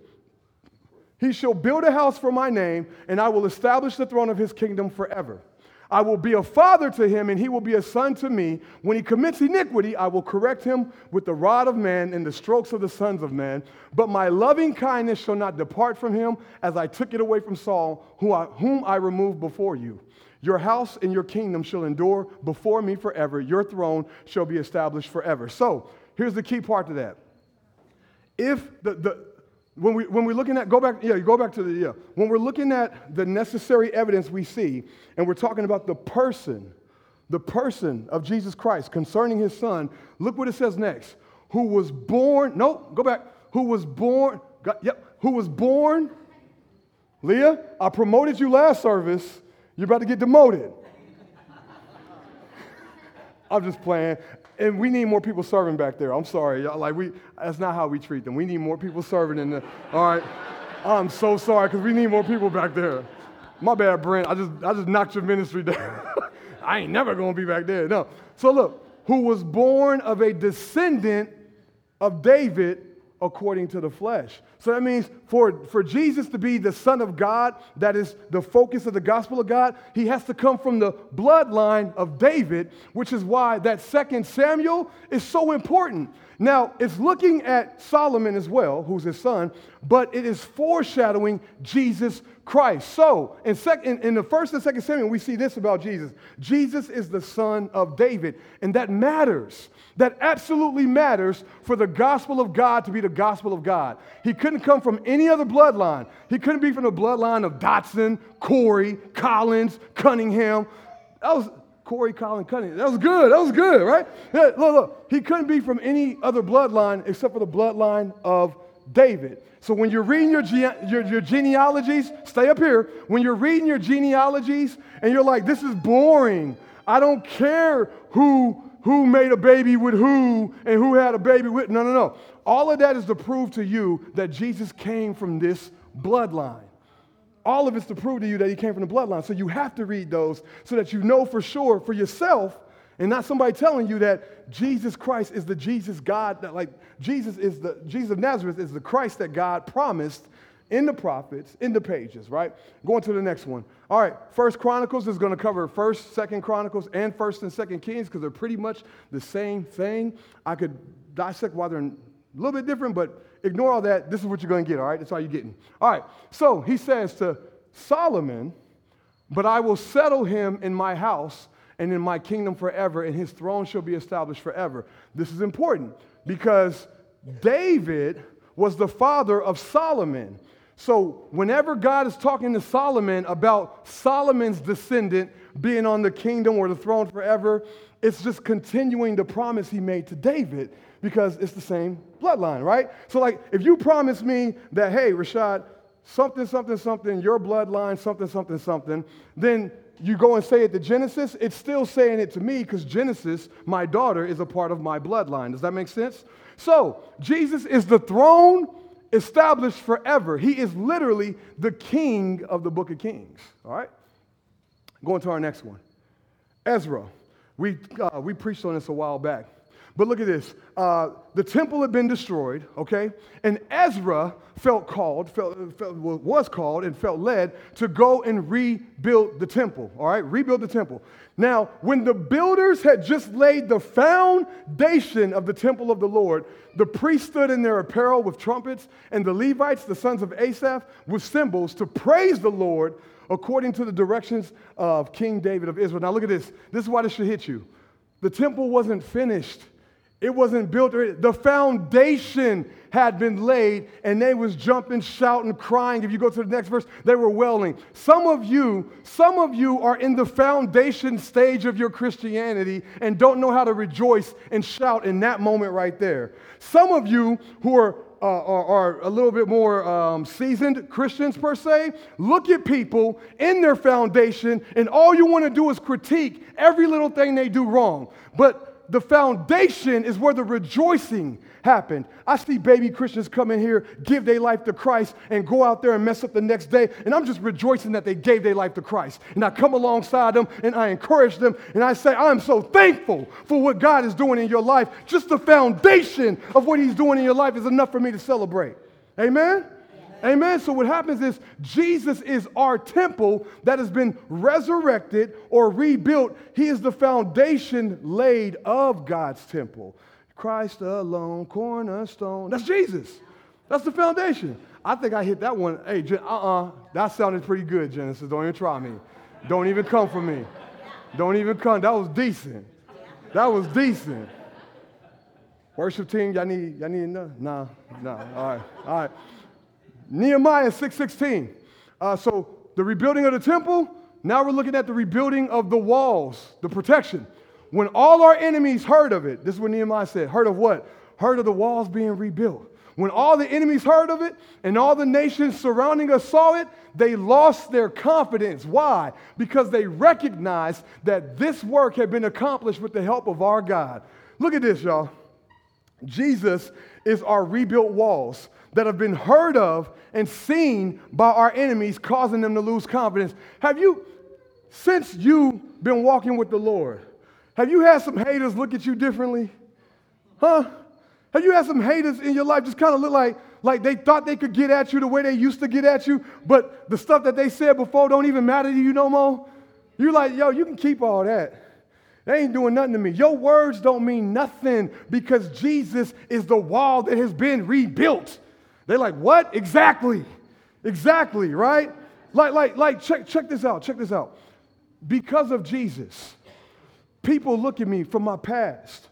He shall build a house for my name, and I will establish the throne of his kingdom forever. I will be a father to him, and he will be a son to me. When he commits iniquity, I will correct him with the rod of man and the strokes of the sons of men. But my loving kindness shall not depart from him, as I took it away from Saul, whom I, whom I removed before you. Your house and your kingdom shall endure before me forever. Your throne shall be established forever. So here's the key part to that. If the, the when, we, when we're looking at, go back, yeah, go back to the, yeah. When we're looking at the necessary evidence we see, and we're talking about the person, the person of Jesus Christ concerning his son, look what it says next. Who was born, no, go back. Who was born, got, yep, who was born, Leah, I promoted you last service. You're about to get demoted. I'm just playing and we need more people serving back there. I'm sorry, y'all. Like we, that's not how we treat them. We need more people serving in the. All right, I'm so sorry because we need more people back there. My bad, Brent. I just, I just knocked your ministry down. I ain't never gonna be back there. No. So look, who was born of a descendant of David according to the flesh. So that means for, for Jesus to be the Son of God, that is the focus of the gospel of God, he has to come from the bloodline of David, which is why that second Samuel is so important. Now, it's looking at Solomon as well, who's his son, but it is foreshadowing Jesus Christ. So, in, sec- in, in, the first and second Samuel, we see this about Jesus Jesus is the son of David, and that matters. That absolutely matters for the gospel of God to be the gospel of God. He couldn't come from any other bloodline. He couldn't be from the bloodline of Dotson, Corey, Collins, Cunningham. That was Corey, Colin, Cunningham. That was good. That was good, right? Yeah, look, look. He couldn't be from any other bloodline except for the bloodline of David. So when you're reading your, ge- your, your, genealogies, stay up here. When you're reading your genealogies and you're like, this is boring. I don't care who, who made a baby with who and who had a baby with. No, no, no. All of that is to prove to you that Jesus came from this bloodline. All of it's to prove to you that he came from the bloodline. So you have to read those so that you know for sure for yourself and not somebody telling you that Jesus Christ is the Jesus God that like Jesus is the Jesus of Nazareth is the Christ that God promised in the prophets, in the pages, right? Going to the next one. All right, First Chronicles is going to cover First, Second Chronicles, and First and Second Kings because they're pretty much the same thing. I could dissect why they're a little bit different, but ignore all that. This is what you're going to get. All right, that's all you're getting. All right. So he says to Solomon, "But I will settle him in my house." And in my kingdom forever, and his throne shall be established forever. This is important because David was the father of Solomon. So, whenever God is talking to Solomon about Solomon's descendant being on the kingdom or the throne forever, it's just continuing the promise he made to David because it's the same bloodline, right? So, like, if you promise me that, hey, Rashad, something, something, something, your bloodline, something, something, something, then you go and say it to Genesis, it's still saying it to me because Genesis, my daughter, is a part of my bloodline. Does that make sense? So, Jesus is the throne, established forever. He is literally the king of the book of Kings. All right? Going to our next one Ezra. We, uh, we preached on this a while back. But look at this. Uh, the temple had been destroyed, okay? And Ezra felt called, felt, felt, was called, and felt led to go and rebuild the temple, all right? Rebuild the temple. Now, when the builders had just laid the foundation of the temple of the Lord, the priests stood in their apparel with trumpets, and the Levites, the sons of Asaph, with cymbals to praise the Lord according to the directions of King David of Israel. Now, look at this. This is why this should hit you. The temple wasn't finished it wasn't built. The foundation had been laid, and they was jumping, shouting, crying. If you go to the next verse, they were wailing. Some of you, some of you are in the foundation stage of your Christianity and don't know how to rejoice and shout in that moment right there. Some of you who are uh, are, are, a little bit more um, seasoned Christians, per se, look at people in their foundation, and all you want to do is critique every little thing they do wrong. But the foundation is where the rejoicing happened. I see baby Christians come in here, give their life to Christ, and go out there and mess up the next day. And I'm just rejoicing that they gave their life to Christ. And I come alongside them and I encourage them and I say, I'm so thankful for what God is doing in your life. Just the foundation of what He's doing in your life is enough for me to celebrate. Amen? Amen. So what happens is Jesus is our temple that has been resurrected or rebuilt. He is the foundation laid of God's temple. Christ alone, cornerstone. That's Jesus. That's the foundation. I think I hit that one. Hey, uh-uh. That sounded pretty good, Genesis. Don't even try me. Don't even come for me. Don't even come. That was decent. That was decent. Worship team, y'all need, y'all need enough? Nah, nah. All right, all right. Nehemiah 6:16. Uh, so the rebuilding of the temple. Now we're looking at the rebuilding of the walls, the protection. When all our enemies heard of it, this is what Nehemiah said. Heard of what? Heard of the walls being rebuilt. When all the enemies heard of it and all the nations surrounding us saw it, they lost their confidence. Why? Because they recognized that this work had been accomplished with the help of our God. Look at this, y'all. Jesus is our rebuilt walls that have been heard of and seen by our enemies, causing them to lose confidence. Have you, since you've been walking with the Lord, have you had some haters look at you differently? Huh? Have you had some haters in your life just kind of look like, like they thought they could get at you the way they used to get at you, but the stuff that they said before don't even matter to you no more? You're like, yo, you can keep all that. They ain't doing nothing to me. Your words don't mean nothing because Jesus is the wall that has been rebuilt. They're like, what? Exactly. Exactly, right? Like, like, like, check, check this out. Check this out. Because of Jesus, people look at me from my past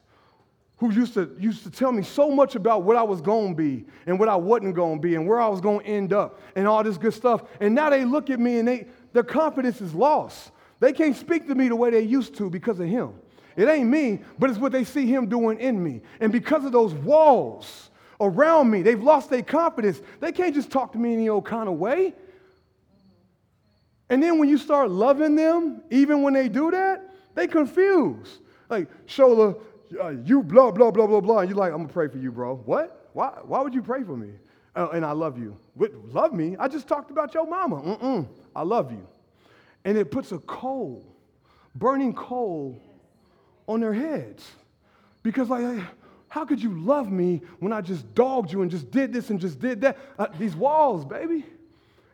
who used to, used to tell me so much about what I was going to be and what I wasn't going to be and where I was going to end up and all this good stuff. And now they look at me and they, their confidence is lost. They can't speak to me the way they used to because of him. It ain't me, but it's what they see him doing in me. And because of those walls, around me. They've lost their confidence. They can't just talk to me any old kind of way. And then when you start loving them, even when they do that, they confuse. Like, Shola, uh, you blah, blah, blah, blah, blah. And you're like, I'm going to pray for you, bro. What? Why, why would you pray for me? Uh, and I love you. What, love me? I just talked about your mama. Mm-mm. I love you. And it puts a coal, burning coal on their heads. Because, like, how could you love me when I just dogged you and just did this and just did that? Uh, these walls, baby.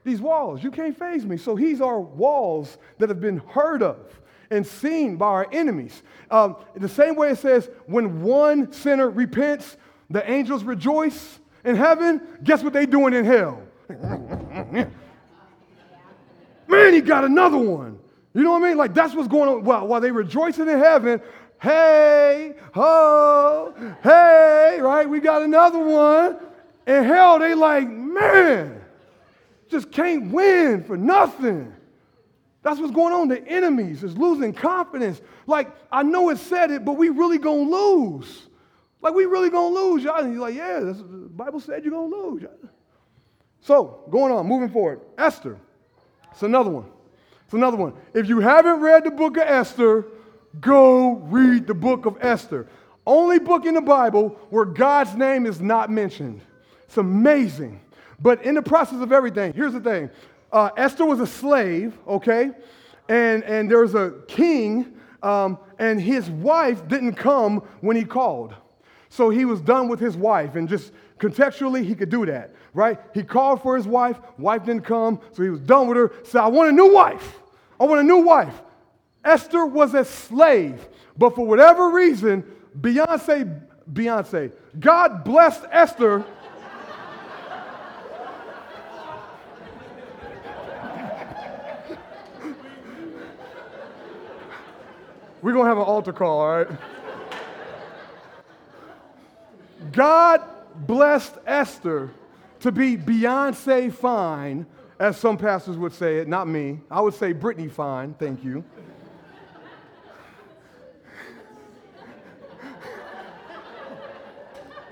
These walls. You can't faze me. So these are walls that have been heard of and seen by our enemies. Um, the same way it says, when one sinner repents, the angels rejoice in heaven. Guess what they doing in hell? Man, he got another one. You know what I mean? Like that's what's going on. Well, while they rejoicing in heaven, hey, ho, hey, right? We got another one. And hell, they like, man, just can't win for nothing. That's what's going on. The enemies is losing confidence. Like, I know it said it, but we really gonna lose. Like, we really gonna lose, y'all. And you're like, yeah, the Bible said you're gonna lose. So, going on, moving forward. Esther. It's another one. It's another one. If you haven't read the book of Esther, Go read the book of Esther. Only book in the Bible where God's name is not mentioned. It's amazing. But in the process of everything, here's the thing uh, Esther was a slave, okay? And, and there was a king, um, and his wife didn't come when he called. So he was done with his wife, and just contextually, he could do that, right? He called for his wife, wife didn't come, so he was done with her. Said, I want a new wife. I want a new wife. Esther was a slave, but for whatever reason, Beyonce, Beyonce, God blessed Esther. We're going to have an altar call, all right? God blessed Esther to be Beyonce fine, as some pastors would say it, not me. I would say Britney fine, thank you.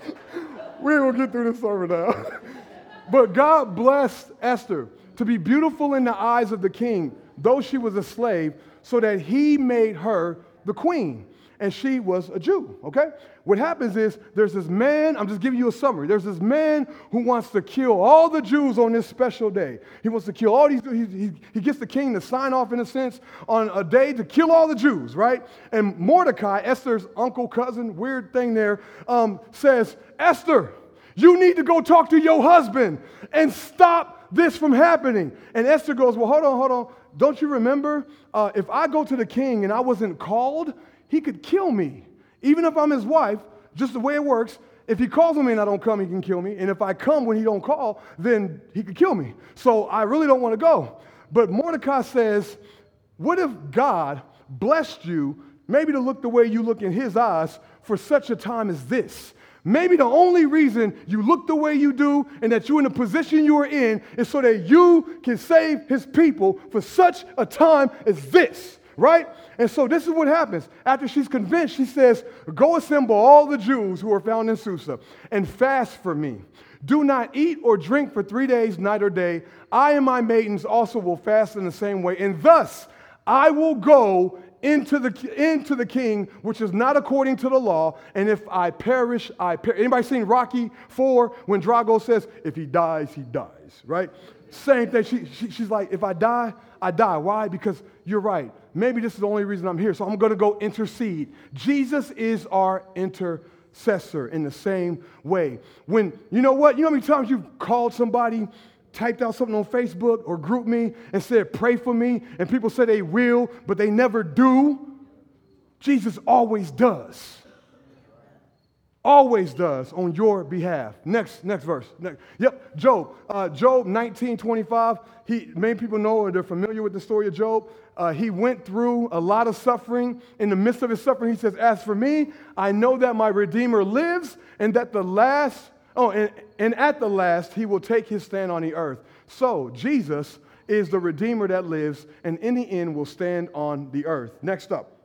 we ain't gonna get through this sermon now. but God blessed Esther to be beautiful in the eyes of the king, though she was a slave, so that he made her the queen. And she was a Jew, okay? What happens is there's this man, I'm just giving you a summary. There's this man who wants to kill all the Jews on this special day. He wants to kill all these, he, he, he gets the king to sign off, in a sense, on a day to kill all the Jews, right? And Mordecai, Esther's uncle, cousin, weird thing there, um, says, Esther, you need to go talk to your husband and stop this from happening. And Esther goes, Well, hold on, hold on. Don't you remember? Uh, if I go to the king and I wasn't called, he could kill me. Even if I'm his wife, just the way it works, if he calls on me and I don't come, he can kill me. And if I come when he don't call, then he could kill me. So I really don't want to go. But Mordecai says, what if God blessed you maybe to look the way you look in his eyes for such a time as this? Maybe the only reason you look the way you do and that you're in the position you are in is so that you can save his people for such a time as this, right? And so this is what happens. After she's convinced, she says, Go assemble all the Jews who are found in Susa and fast for me. Do not eat or drink for three days, night or day. I and my maidens also will fast in the same way. And thus I will go into the, into the king, which is not according to the law. And if I perish, I perish. Anybody seen Rocky 4 when Drago says, if he dies, he dies, right? Same thing. She, she, she's like, if I die, I die. Why? Because you're right. Maybe this is the only reason I'm here. So I'm going to go intercede. Jesus is our intercessor in the same way. When, you know what? You know how many times you've called somebody typed out something on Facebook or GroupMe and said, pray for me, and people say they will, but they never do. Jesus always does. Always does on your behalf. Next, next verse. Next. Yep, Job. Uh, Job 19, 25. He, many people know or they're familiar with the story of Job. Uh, he went through a lot of suffering. In the midst of his suffering, he says, As for me, I know that my Redeemer lives and that the last Oh, and, and at the last, he will take his stand on the earth. So, Jesus is the Redeemer that lives, and in the end will stand on the earth. Next up.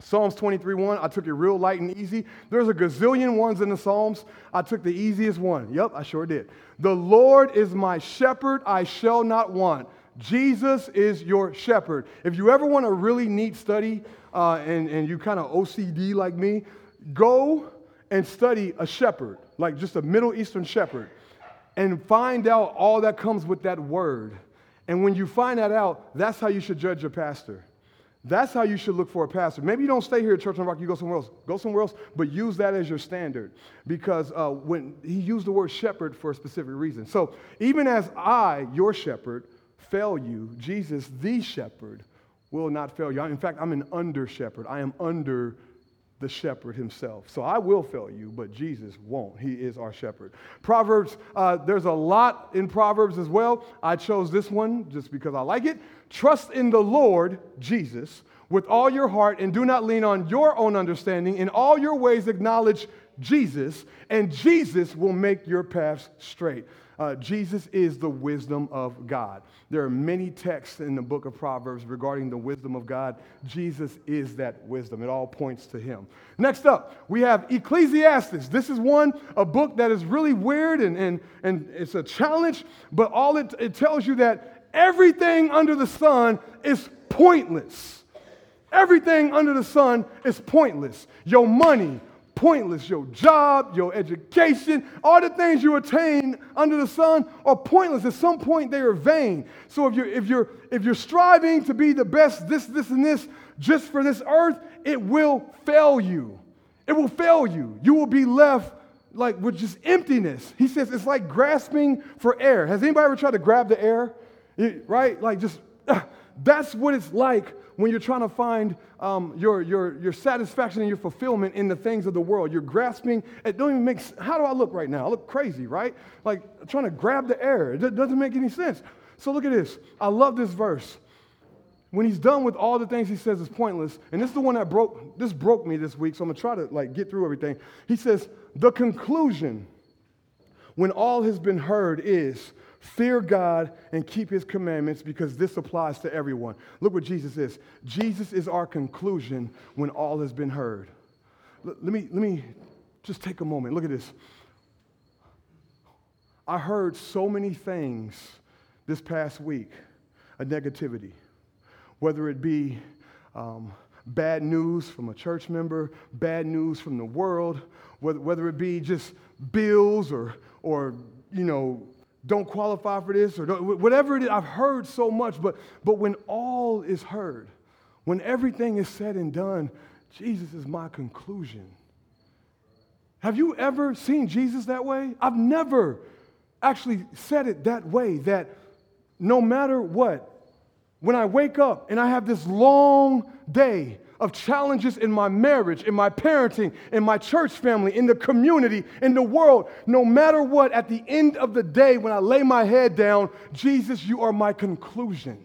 Psalms 23 1, I took it real light and easy. There's a gazillion ones in the Psalms. I took the easiest one. Yep, I sure did. The Lord is my shepherd, I shall not want. Jesus is your shepherd. If you ever want a really neat study uh, and, and you kind of OCD like me, go and study a shepherd like just a Middle Eastern shepherd, and find out all that comes with that word. And when you find that out, that's how you should judge your pastor. That's how you should look for a pastor. Maybe you don't stay here at Church on Rock, you go somewhere else. Go somewhere else, but use that as your standard because uh, when he used the word shepherd for a specific reason. So even as I, your shepherd, fail you, Jesus, the shepherd, will not fail you. In fact, I'm an under shepherd. I am under the shepherd himself. So I will fail you, but Jesus won't. He is our shepherd. Proverbs, uh, there's a lot in Proverbs as well. I chose this one just because I like it. Trust in the Lord, Jesus, with all your heart and do not lean on your own understanding. In all your ways, acknowledge Jesus, and Jesus will make your paths straight. Uh, Jesus is the wisdom of God. There are many texts in the book of Proverbs regarding the wisdom of God. Jesus is that wisdom. It all points to him. Next up, we have Ecclesiastes. This is one, a book that is really weird and, and, and it's a challenge, but all it, it tells you that everything under the sun is pointless. Everything under the sun is pointless. Your money, pointless. Your job, your education, all the things you attain under the sun are pointless. At some point, they are vain. So if you're, if you're, if you're striving to be the best, this, this, and this, just for this earth, it will fail you. It will fail you. You will be left like with just emptiness. He says it's like grasping for air. Has anybody ever tried to grab the air? Right? Like just, uh, that's what it's like when you're trying to find um, your, your, your satisfaction and your fulfillment in the things of the world. You're grasping, it don't even make How do I look right now? I look crazy, right? Like trying to grab the air. It doesn't make any sense. So look at this. I love this verse. When he's done with all the things he says is pointless, and this is the one that broke, this broke me this week, so I'm gonna try to like get through everything. He says, the conclusion, when all has been heard, is Fear God and keep his commandments because this applies to everyone. Look what Jesus is. Jesus is our conclusion when all has been heard. Let me, let me just take a moment. Look at this. I heard so many things this past week of negativity, whether it be um, bad news from a church member, bad news from the world, whether, whether it be just bills or, or you know, don't qualify for this or whatever it is. I've heard so much, but, but when all is heard, when everything is said and done, Jesus is my conclusion. Have you ever seen Jesus that way? I've never actually said it that way, that no matter what, when I wake up and I have this long day, of challenges in my marriage, in my parenting, in my church family, in the community, in the world. No matter what, at the end of the day, when I lay my head down, Jesus, you are my conclusion.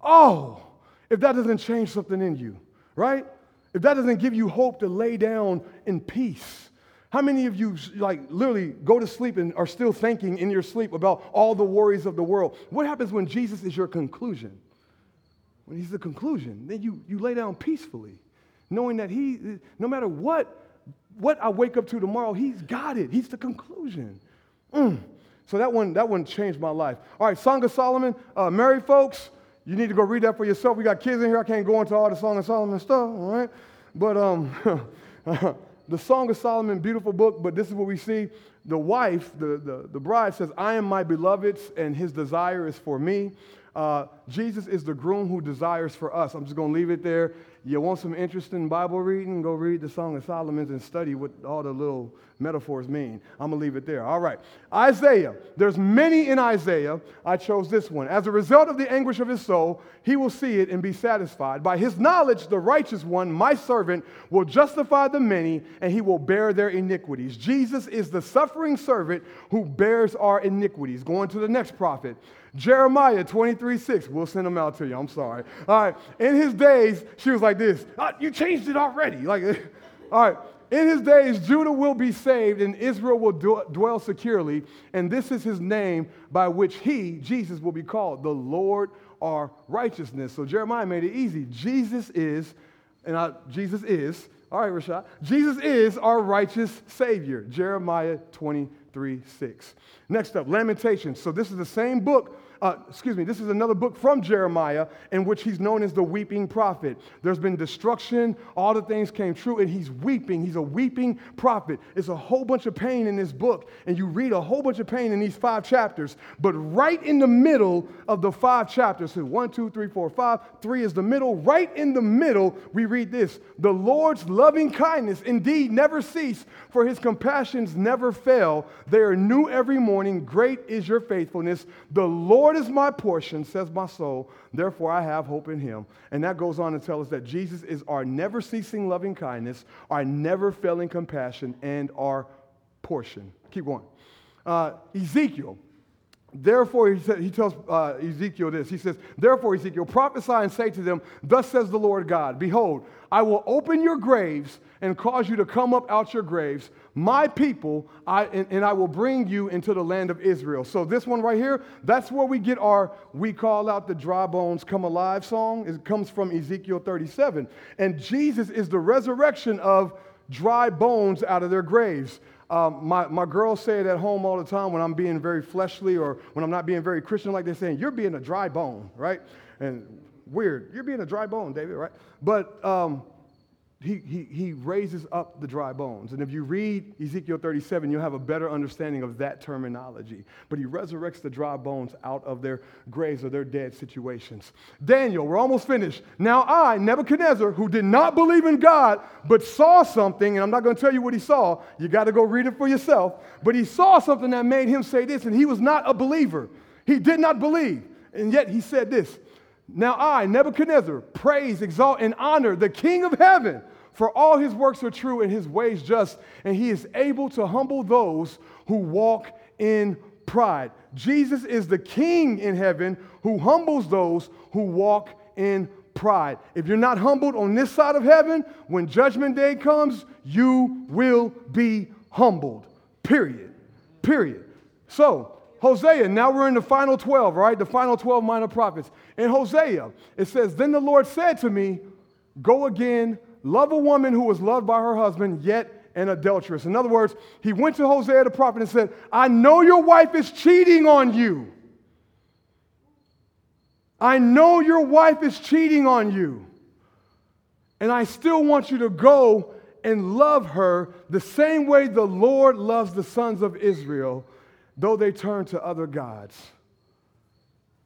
Oh, if that doesn't change something in you, right? If that doesn't give you hope to lay down in peace. How many of you, like, literally go to sleep and are still thinking in your sleep about all the worries of the world? What happens when Jesus is your conclusion? When he's the conclusion, then you, you lay down peacefully, knowing that he, no matter what, what I wake up to tomorrow, he's got it. He's the conclusion. Mm. So that one, that one changed my life. All right, Song of Solomon, uh, folks, you need to go read that for yourself. We got kids in here. I can't go into all the Song of Solomon stuff, all right? But um, the Song of Solomon, beautiful book, but this is what we see. The wife, the, the, the bride says, I am my beloved's, and his desire is for me. Uh, Jesus is the groom who desires for us. I'm just going to leave it there. You want some interesting Bible reading? Go read the Song of Solomon and study what all the little metaphors mean. I'm going to leave it there. All right. Isaiah. There's many in Isaiah. I chose this one. As a result of the anguish of his soul, he will see it and be satisfied. By his knowledge, the righteous one, my servant, will justify the many and he will bear their iniquities. Jesus is the suffering servant who bears our iniquities. Going to the next prophet. Jeremiah 23 6. We'll send them out to you. I'm sorry. All right. In his days, she was like this. Oh, you changed it already. Like, all right. In his days, Judah will be saved and Israel will dwell securely. And this is his name by which he, Jesus, will be called the Lord our righteousness. So Jeremiah made it easy. Jesus is, and I, Jesus is, all right, Rashad, Jesus is our righteous Savior. Jeremiah 23 6. Next up, Lamentations. So this is the same book uh, excuse me, this is another book from Jeremiah in which he's known as the weeping prophet. There's been destruction, all the things came true, and he's weeping. He's a weeping prophet. It's a whole bunch of pain in this book, and you read a whole bunch of pain in these five chapters. But right in the middle of the five chapters, so one, two, three, four, five, three is the middle. Right in the middle, we read this The Lord's loving kindness indeed never cease, for his compassions never fail. They are new every morning. Great is your faithfulness. The Lord Lord is my portion, says my soul, therefore I have hope in him. And that goes on to tell us that Jesus is our never ceasing loving kindness, our never failing compassion, and our portion. Keep going. Uh, Ezekiel. Therefore, he, said, he tells uh, Ezekiel this. He says, Therefore, Ezekiel, prophesy and say to them, Thus says the Lord God, Behold, I will open your graves and cause you to come up out your graves my people, I, and, and, I will bring you into the land of Israel. So, this one right here, that's where we get our We Call Out the Dry Bones Come Alive song. It comes from Ezekiel 37. And Jesus is the resurrection of dry bones out of their graves. Um, my, my girls say it at home all the time when I'm being very fleshly or when I'm not being very Christian, like they're saying, You're being a dry bone, right? And weird. You're being a dry bone, David, right? But um, he, he, he raises up the dry bones. And if you read Ezekiel 37, you'll have a better understanding of that terminology. But he resurrects the dry bones out of their graves or their dead situations. Daniel, we're almost finished. Now I, Nebuchadnezzar, who did not believe in God, but saw something, and I'm not going to tell you what he saw, you got to go read it for yourself. But he saw something that made him say this, and he was not a believer. He did not believe. And yet he said this now I, Nebuchadnezzar, praise, exalt, and honor the King of heaven, for all his works are true and his ways just, and he is able to humble those who walk in pride. Jesus is the King in heaven who humbles those who walk in pride. If you're not humbled on this side of heaven, when judgment day comes, you will be humbled. Period. Period. So, Hosea, now we're in the final 12, right? The final 12 minor prophets. In Hosea, it says, Then the Lord said to me, Go again, love a woman who was loved by her husband, yet an adulteress. In other words, he went to Hosea the prophet and said, I know your wife is cheating on you. I know your wife is cheating on you. And I still want you to go and love her the same way the Lord loves the sons of Israel though they turn to other gods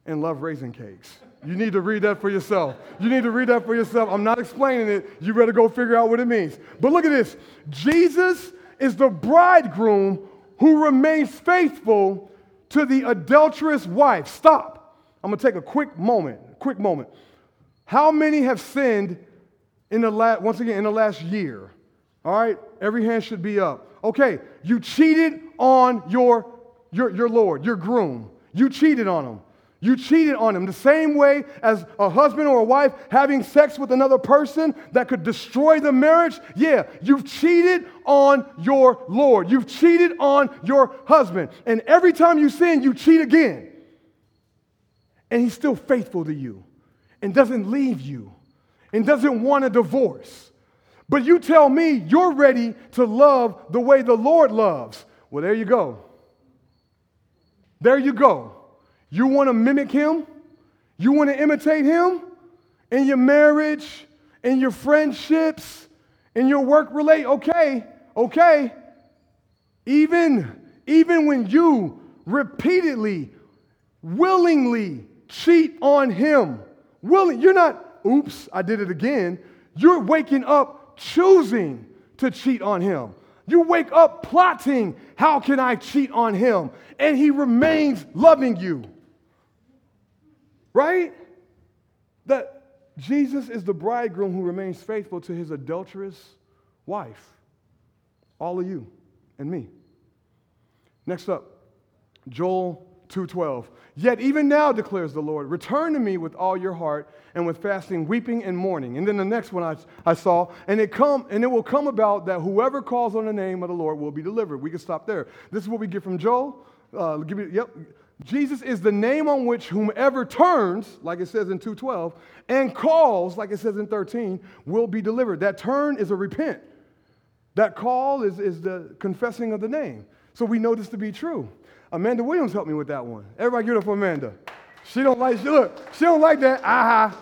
and love raisin cakes. You need to read that for yourself. You need to read that for yourself. I'm not explaining it. You better go figure out what it means. But look at this Jesus is the bridegroom who remains faithful to the adulterous wife. Stop. I'm going to take a quick moment. Quick moment. How many have sinned in the last, once again, in the last year? All right? Every hand should be up. Okay, you cheated on your your, your Lord, your groom. You cheated on him. You cheated on him the same way as a husband or a wife having sex with another person that could destroy the marriage. Yeah, you've cheated on your Lord. You've cheated on your husband. And every time you sin, you cheat again. And he's still faithful to you and doesn't leave you and doesn't want a divorce. But you tell me you're ready to love the way the Lord loves. Well, there you go. There you go. You want to mimic him? You want to imitate him in your marriage, in your friendships, in your work relate? Okay, okay. Even, even when you repeatedly, willingly cheat on him, willing, you're not, oops, I did it again. You're waking up choosing to cheat on him. You wake up plotting, how can I cheat on him? And he remains loving you. Right? That Jesus is the bridegroom who remains faithful to his adulterous wife. All of you and me. Next up, Joel 2:12. Yet even now declares the Lord, return to me with all your heart and with fasting, weeping and mourning. And then the next one I, I saw, and it come and it will come about that whoever calls on the name of the Lord will be delivered. We can stop there. This is what we get from Joel. Uh, give me, yep. Jesus is the name on which whomever turns, like it says in 2:12, and calls, like it says in 13, will be delivered. That turn is a repent. That call is, is the confessing of the name. So we know this to be true. Amanda Williams helped me with that one. Everybody give it up for Amanda. She don't like, she, look, she don't like that. Aha.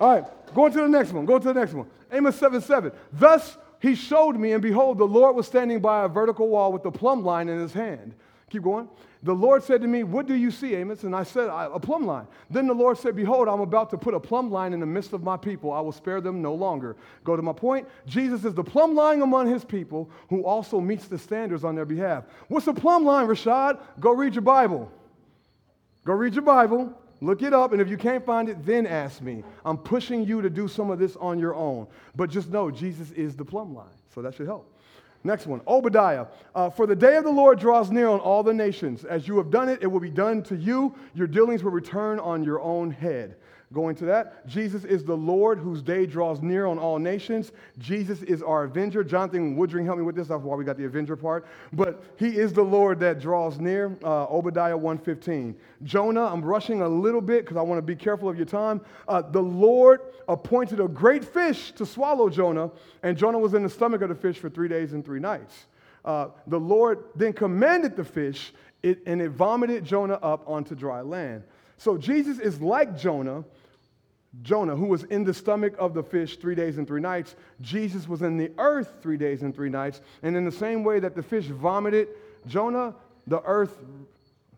All right, going to the next one. Go to the next one. Amos 7 7. Thus he showed me, and behold, the Lord was standing by a vertical wall with the plumb line in his hand. Keep going. The Lord said to me, What do you see, Amos? And I said, A plumb line. Then the Lord said, Behold, I'm about to put a plumb line in the midst of my people. I will spare them no longer. Go to my point. Jesus is the plumb line among his people who also meets the standards on their behalf. What's a plumb line, Rashad? Go read your Bible. Go read your Bible. Look it up, and if you can't find it, then ask me. I'm pushing you to do some of this on your own. But just know Jesus is the plumb line, so that should help. Next one, Obadiah. Uh, For the day of the Lord draws near on all the nations. As you have done it, it will be done to you. Your dealings will return on your own head. Going to that, Jesus is the Lord whose day draws near on all nations. Jesus is our avenger. Jonathan Woodring helped me with this. That's why we got the avenger part. But he is the Lord that draws near. Uh, Obadiah 1:15. Jonah, I'm rushing a little bit because I want to be careful of your time. Uh, the Lord appointed a great fish to swallow Jonah, and Jonah was in the stomach of the fish for three days and three nights. Uh, the Lord then commanded the fish, it, and it vomited Jonah up onto dry land. So Jesus is like Jonah Jonah, who was in the stomach of the fish three days and three nights, Jesus was in the earth three days and three nights. And in the same way that the fish vomited Jonah, the earth,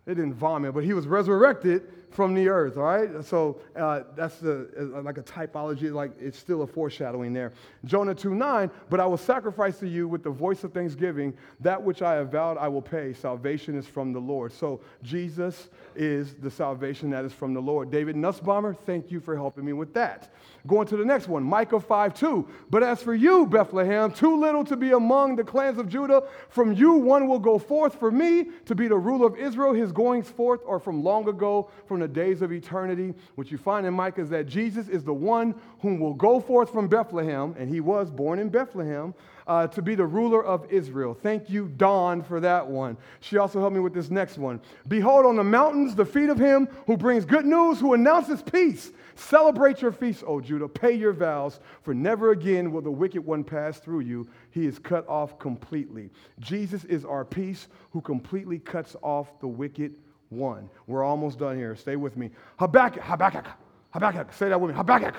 it didn't vomit, but he was resurrected from the earth, all right? So uh, that's the, uh, like a typology, like it's still a foreshadowing there. Jonah 2 9, but I will sacrifice to you with the voice of thanksgiving. That which I have vowed, I will pay. Salvation is from the Lord. So Jesus is the salvation that is from the Lord. David Nussbaumer, thank you for helping me with that. Going to the next one, Micah 5 2. But as for you, Bethlehem, too little to be among the clans of Judah, from you one will go forth for me to be the ruler of Israel. His goings forth are from long ago, from the days of eternity. What you find in Micah is that Jesus is the one whom will go forth from Bethlehem, and he was born in Bethlehem. Uh, to be the ruler of Israel. Thank you, Dawn, for that one. She also helped me with this next one. Behold, on the mountains, the feet of him who brings good news, who announces peace Celebrate your feast, O Judah. Pay your vows, for never again will the wicked one pass through you. He is cut off completely. Jesus is our peace who completely cuts off the wicked one. We're almost done here. Stay with me. Habakkuk, Habakkuk, Habakkuk. Say that with me. Habakkuk.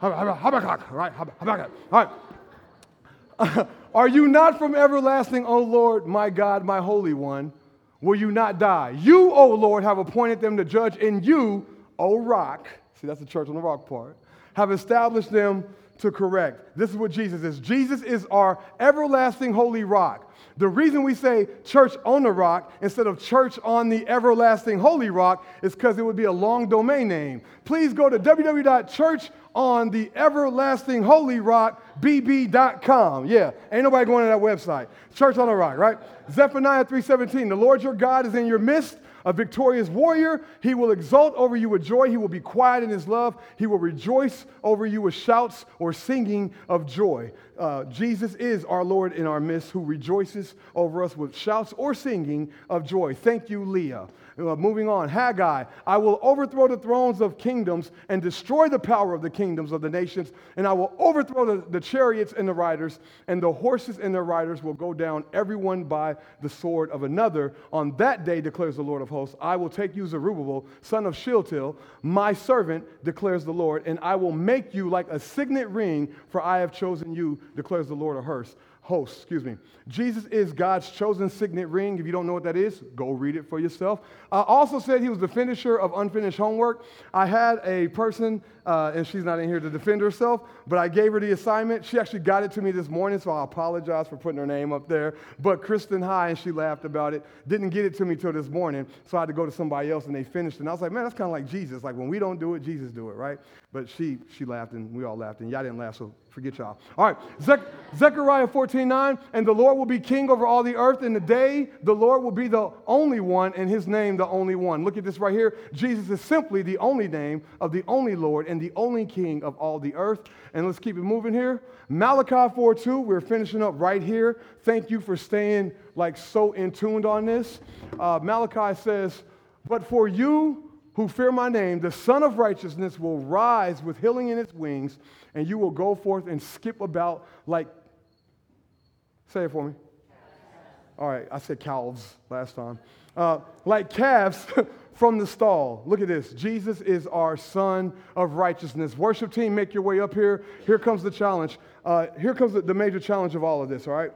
Habakkuk. Right, Habakkuk. All right. Are you not from everlasting, O Lord, my God, my Holy One? Will you not die? You, O Lord, have appointed them to judge, and you, O rock, See, that's the church on the rock part. Have established them to correct. This is what Jesus is. Jesus is our everlasting holy rock. The reason we say church on the rock instead of church on the everlasting holy rock is because it would be a long domain name. Please go to www.churchontheeverlastingholyrockbb.com. Yeah, ain't nobody going to that website. Church on the rock, right? Zephaniah 3:17. The Lord your God is in your midst a victorious warrior. He will exult over you with joy. He will be quiet in his love. He will rejoice over you with shouts or singing of joy. Uh, Jesus is our Lord in our midst who rejoices over us with shouts or singing of joy. Thank you, Leah. Uh, moving on, Haggai, I will overthrow the thrones of kingdoms and destroy the power of the kingdoms of the nations, and I will overthrow the, the chariots and the riders, and the horses and their riders will go down, everyone by the sword of another. On that day, declares the Lord of hosts, I will take you, Zerubbabel, son of Shealtiel, my servant, declares the Lord, and I will make you like a signet ring, for I have chosen you, declares the Lord of hosts host, excuse me. Jesus is God's chosen signet ring. If you don't know what that is, go read it for yourself. I also said he was the finisher of unfinished homework. I had a person, uh, and she's not in here to defend herself, but I gave her the assignment. She actually got it to me this morning, so I apologize for putting her name up there. But Kristen High, and she laughed about it, didn't get it to me till this morning, so I had to go to somebody else, and they finished. And I was like, man, that's kind of like Jesus. Like when we don't do it, Jesus do it, right? But she, she laughed, and we all laughed, and y'all didn't laugh, so forget y'all. All right, Zech- Zechariah 14 9, and the Lord will be king over all the earth. In the day, the Lord will be the only one, and his name the only one. Look at this right here. Jesus is simply the only name of the only Lord and the only king of all the earth. And let's keep it moving here. Malachi 4 2, we're finishing up right here. Thank you for staying like so in tuned on this. Uh, Malachi says, But for you, who fear my name, the Sun of Righteousness will rise with healing in its wings, and you will go forth and skip about like, say it for me. All right, I said calves last time. Uh, like calves from the stall. Look at this. Jesus is our Son of Righteousness. Worship team, make your way up here. Here comes the challenge. Uh, here comes the, the major challenge of all of this, all right?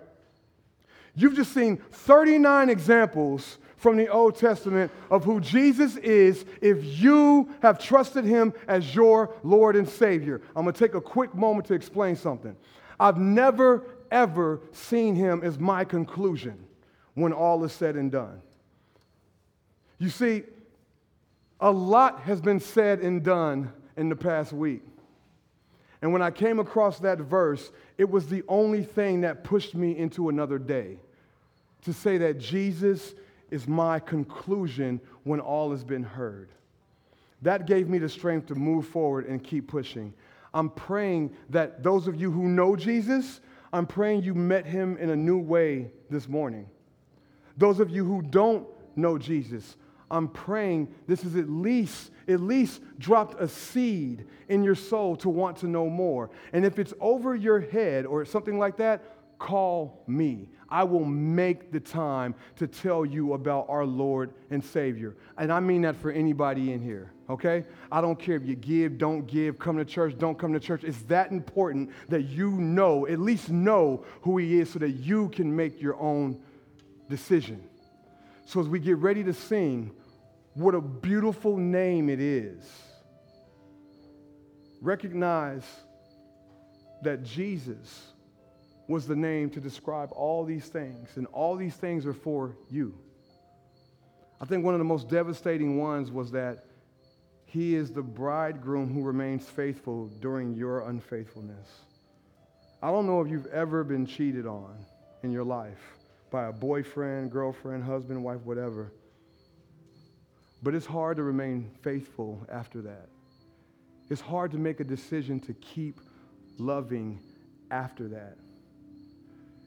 You've just seen 39 examples from the Old Testament of who Jesus is if you have trusted him as your Lord and Savior. I'm going to take a quick moment to explain something. I've never, ever seen him as my conclusion when all is said and done. You see, a lot has been said and done in the past week. And when I came across that verse, it was the only thing that pushed me into another day to say that Jesus is my conclusion when all has been heard. That gave me the strength to move forward and keep pushing. I'm praying that those of you who know Jesus, I'm praying you met him in a new way this morning. Those of you who don't know Jesus, I'm praying this is at least at least dropped a seed in your soul to want to know more. And if it's over your head or something like that, call me. I will make the time to tell you about our Lord and Savior. And I mean that for anybody in here, okay? I don't care if you give, don't give, come to church, don't come to church. It's that important that you know, at least know who He is so that you can make your own decision. So as we get ready to sing, what a beautiful name it is. Recognize that Jesus was the name to describe all these things, and all these things are for you. I think one of the most devastating ones was that he is the bridegroom who remains faithful during your unfaithfulness. I don't know if you've ever been cheated on in your life by a boyfriend, girlfriend, husband, wife, whatever. But it's hard to remain faithful after that. It's hard to make a decision to keep loving after that.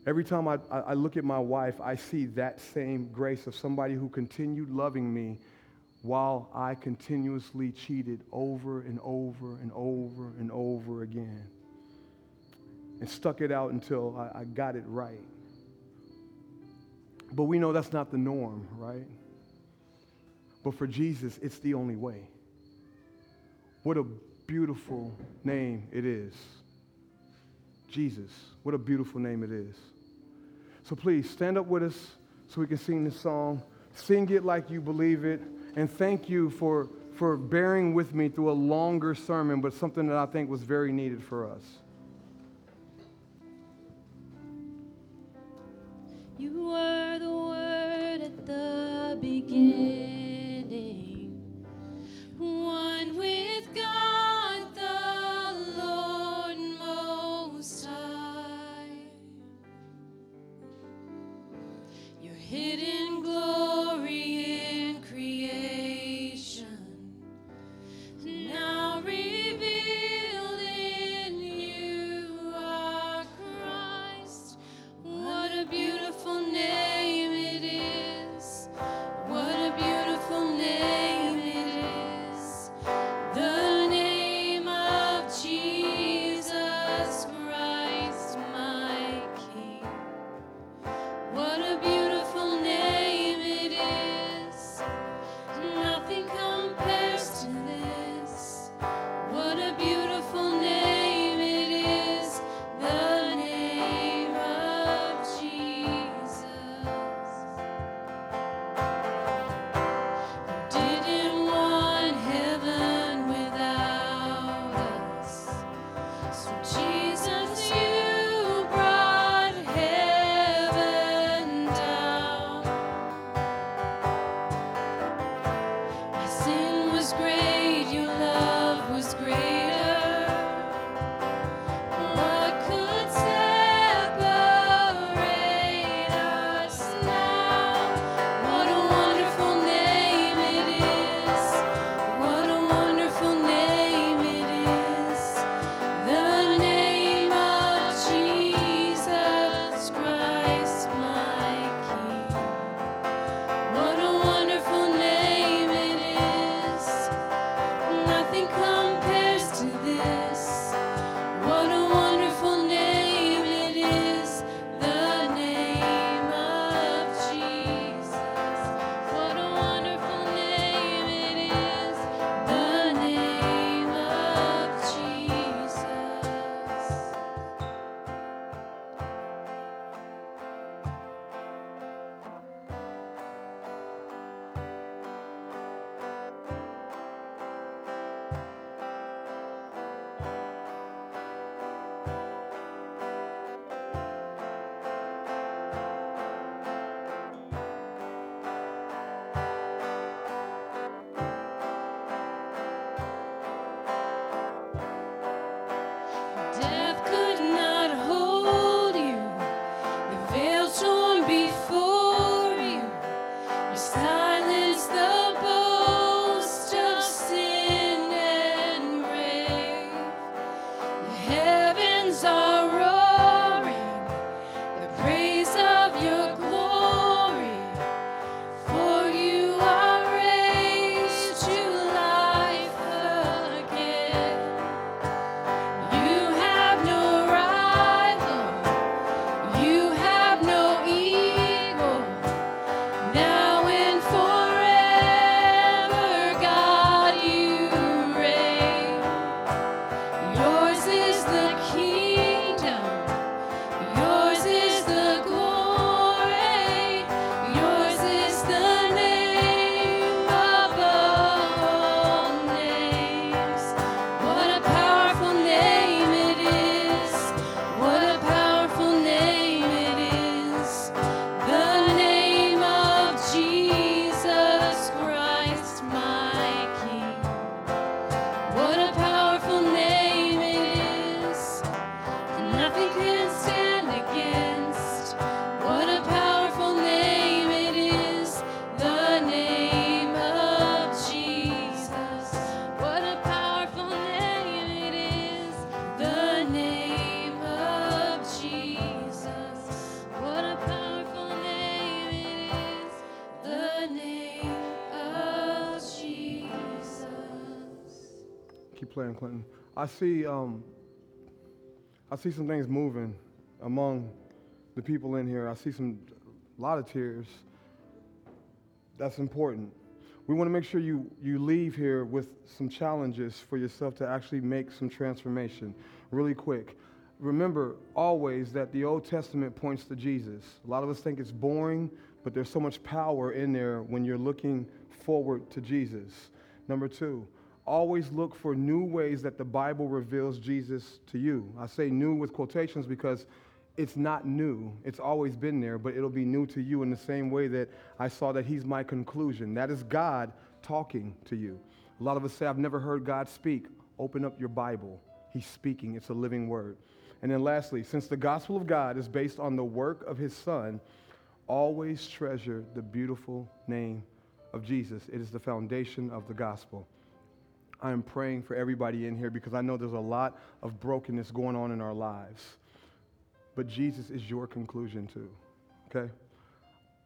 Every time I, I look at my wife, I see that same grace of somebody who continued loving me while I continuously cheated over and over and over and over again. And stuck it out until I, I got it right. But we know that's not the norm, right? But for Jesus, it's the only way. What a beautiful name it is. Jesus. What a beautiful name it is. So please stand up with us so we can sing this song. Sing it like you believe it. And thank you for, for bearing with me through a longer sermon, but something that I think was very needed for us. You were the word at the beginning. I see, um, I see some things moving among the people in here. I see some, a lot of tears. That's important. We want to make sure you, you leave here with some challenges for yourself to actually make some transformation really quick. Remember always that the Old Testament points to Jesus. A lot of us think it's boring, but there's so much power in there when you're looking forward to Jesus. Number two, always look for new ways that the Bible reveals Jesus to you. I say new with quotations because it's not new. It's always been there, but it'll be new to you in the same way that I saw that He's my conclusion. That is God talking to you. A lot of us say, I've never heard God speak. Open up your Bible. He's speaking, it's a living word. And then lastly, since the gospel of God is based on the work of His Son, always treasure the beautiful name of Jesus. It is the foundation of the gospel. I am praying for everybody in here because I know there's a lot of brokenness going on in our lives. But Jesus is your conclusion too, okay?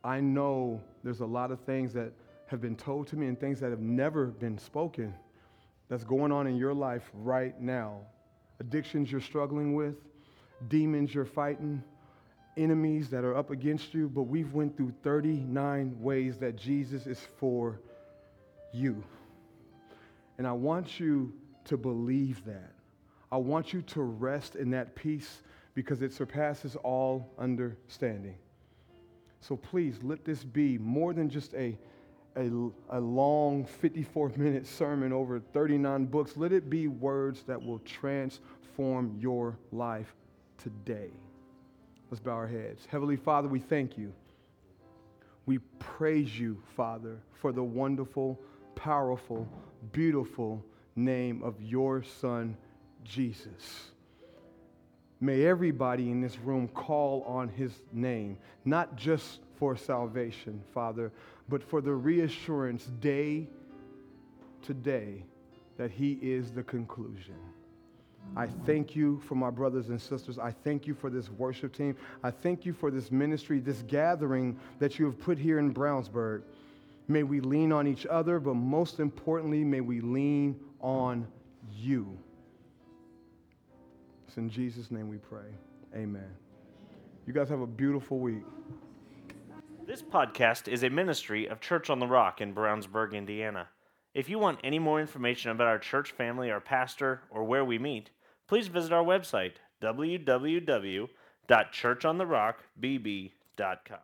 I know there's a lot of things that have been told to me and things that have never been spoken that's going on in your life right now. Addictions you're struggling with, demons you're fighting, enemies that are up against you, but we've went through 39 ways that Jesus is for you. And I want you to believe that. I want you to rest in that peace because it surpasses all understanding. So please let this be more than just a, a, a long 54 minute sermon over 39 books. Let it be words that will transform your life today. Let's bow our heads. Heavenly Father, we thank you. We praise you, Father, for the wonderful, powerful, beautiful name of your Son, Jesus. May everybody in this room call on his name, not just for salvation, Father, but for the reassurance day to day that he is the conclusion. I thank you for my brothers and sisters. I thank you for this worship team. I thank you for this ministry, this gathering that you have put here in Brownsburg. May we lean on each other, but most importantly, may we lean on you. It's in Jesus' name we pray. Amen. You guys have a beautiful week. This podcast is a ministry of Church on the Rock in Brownsburg, Indiana. If you want any more information about our church family, our pastor, or where we meet, please visit our website, www.churchontherockbb.com.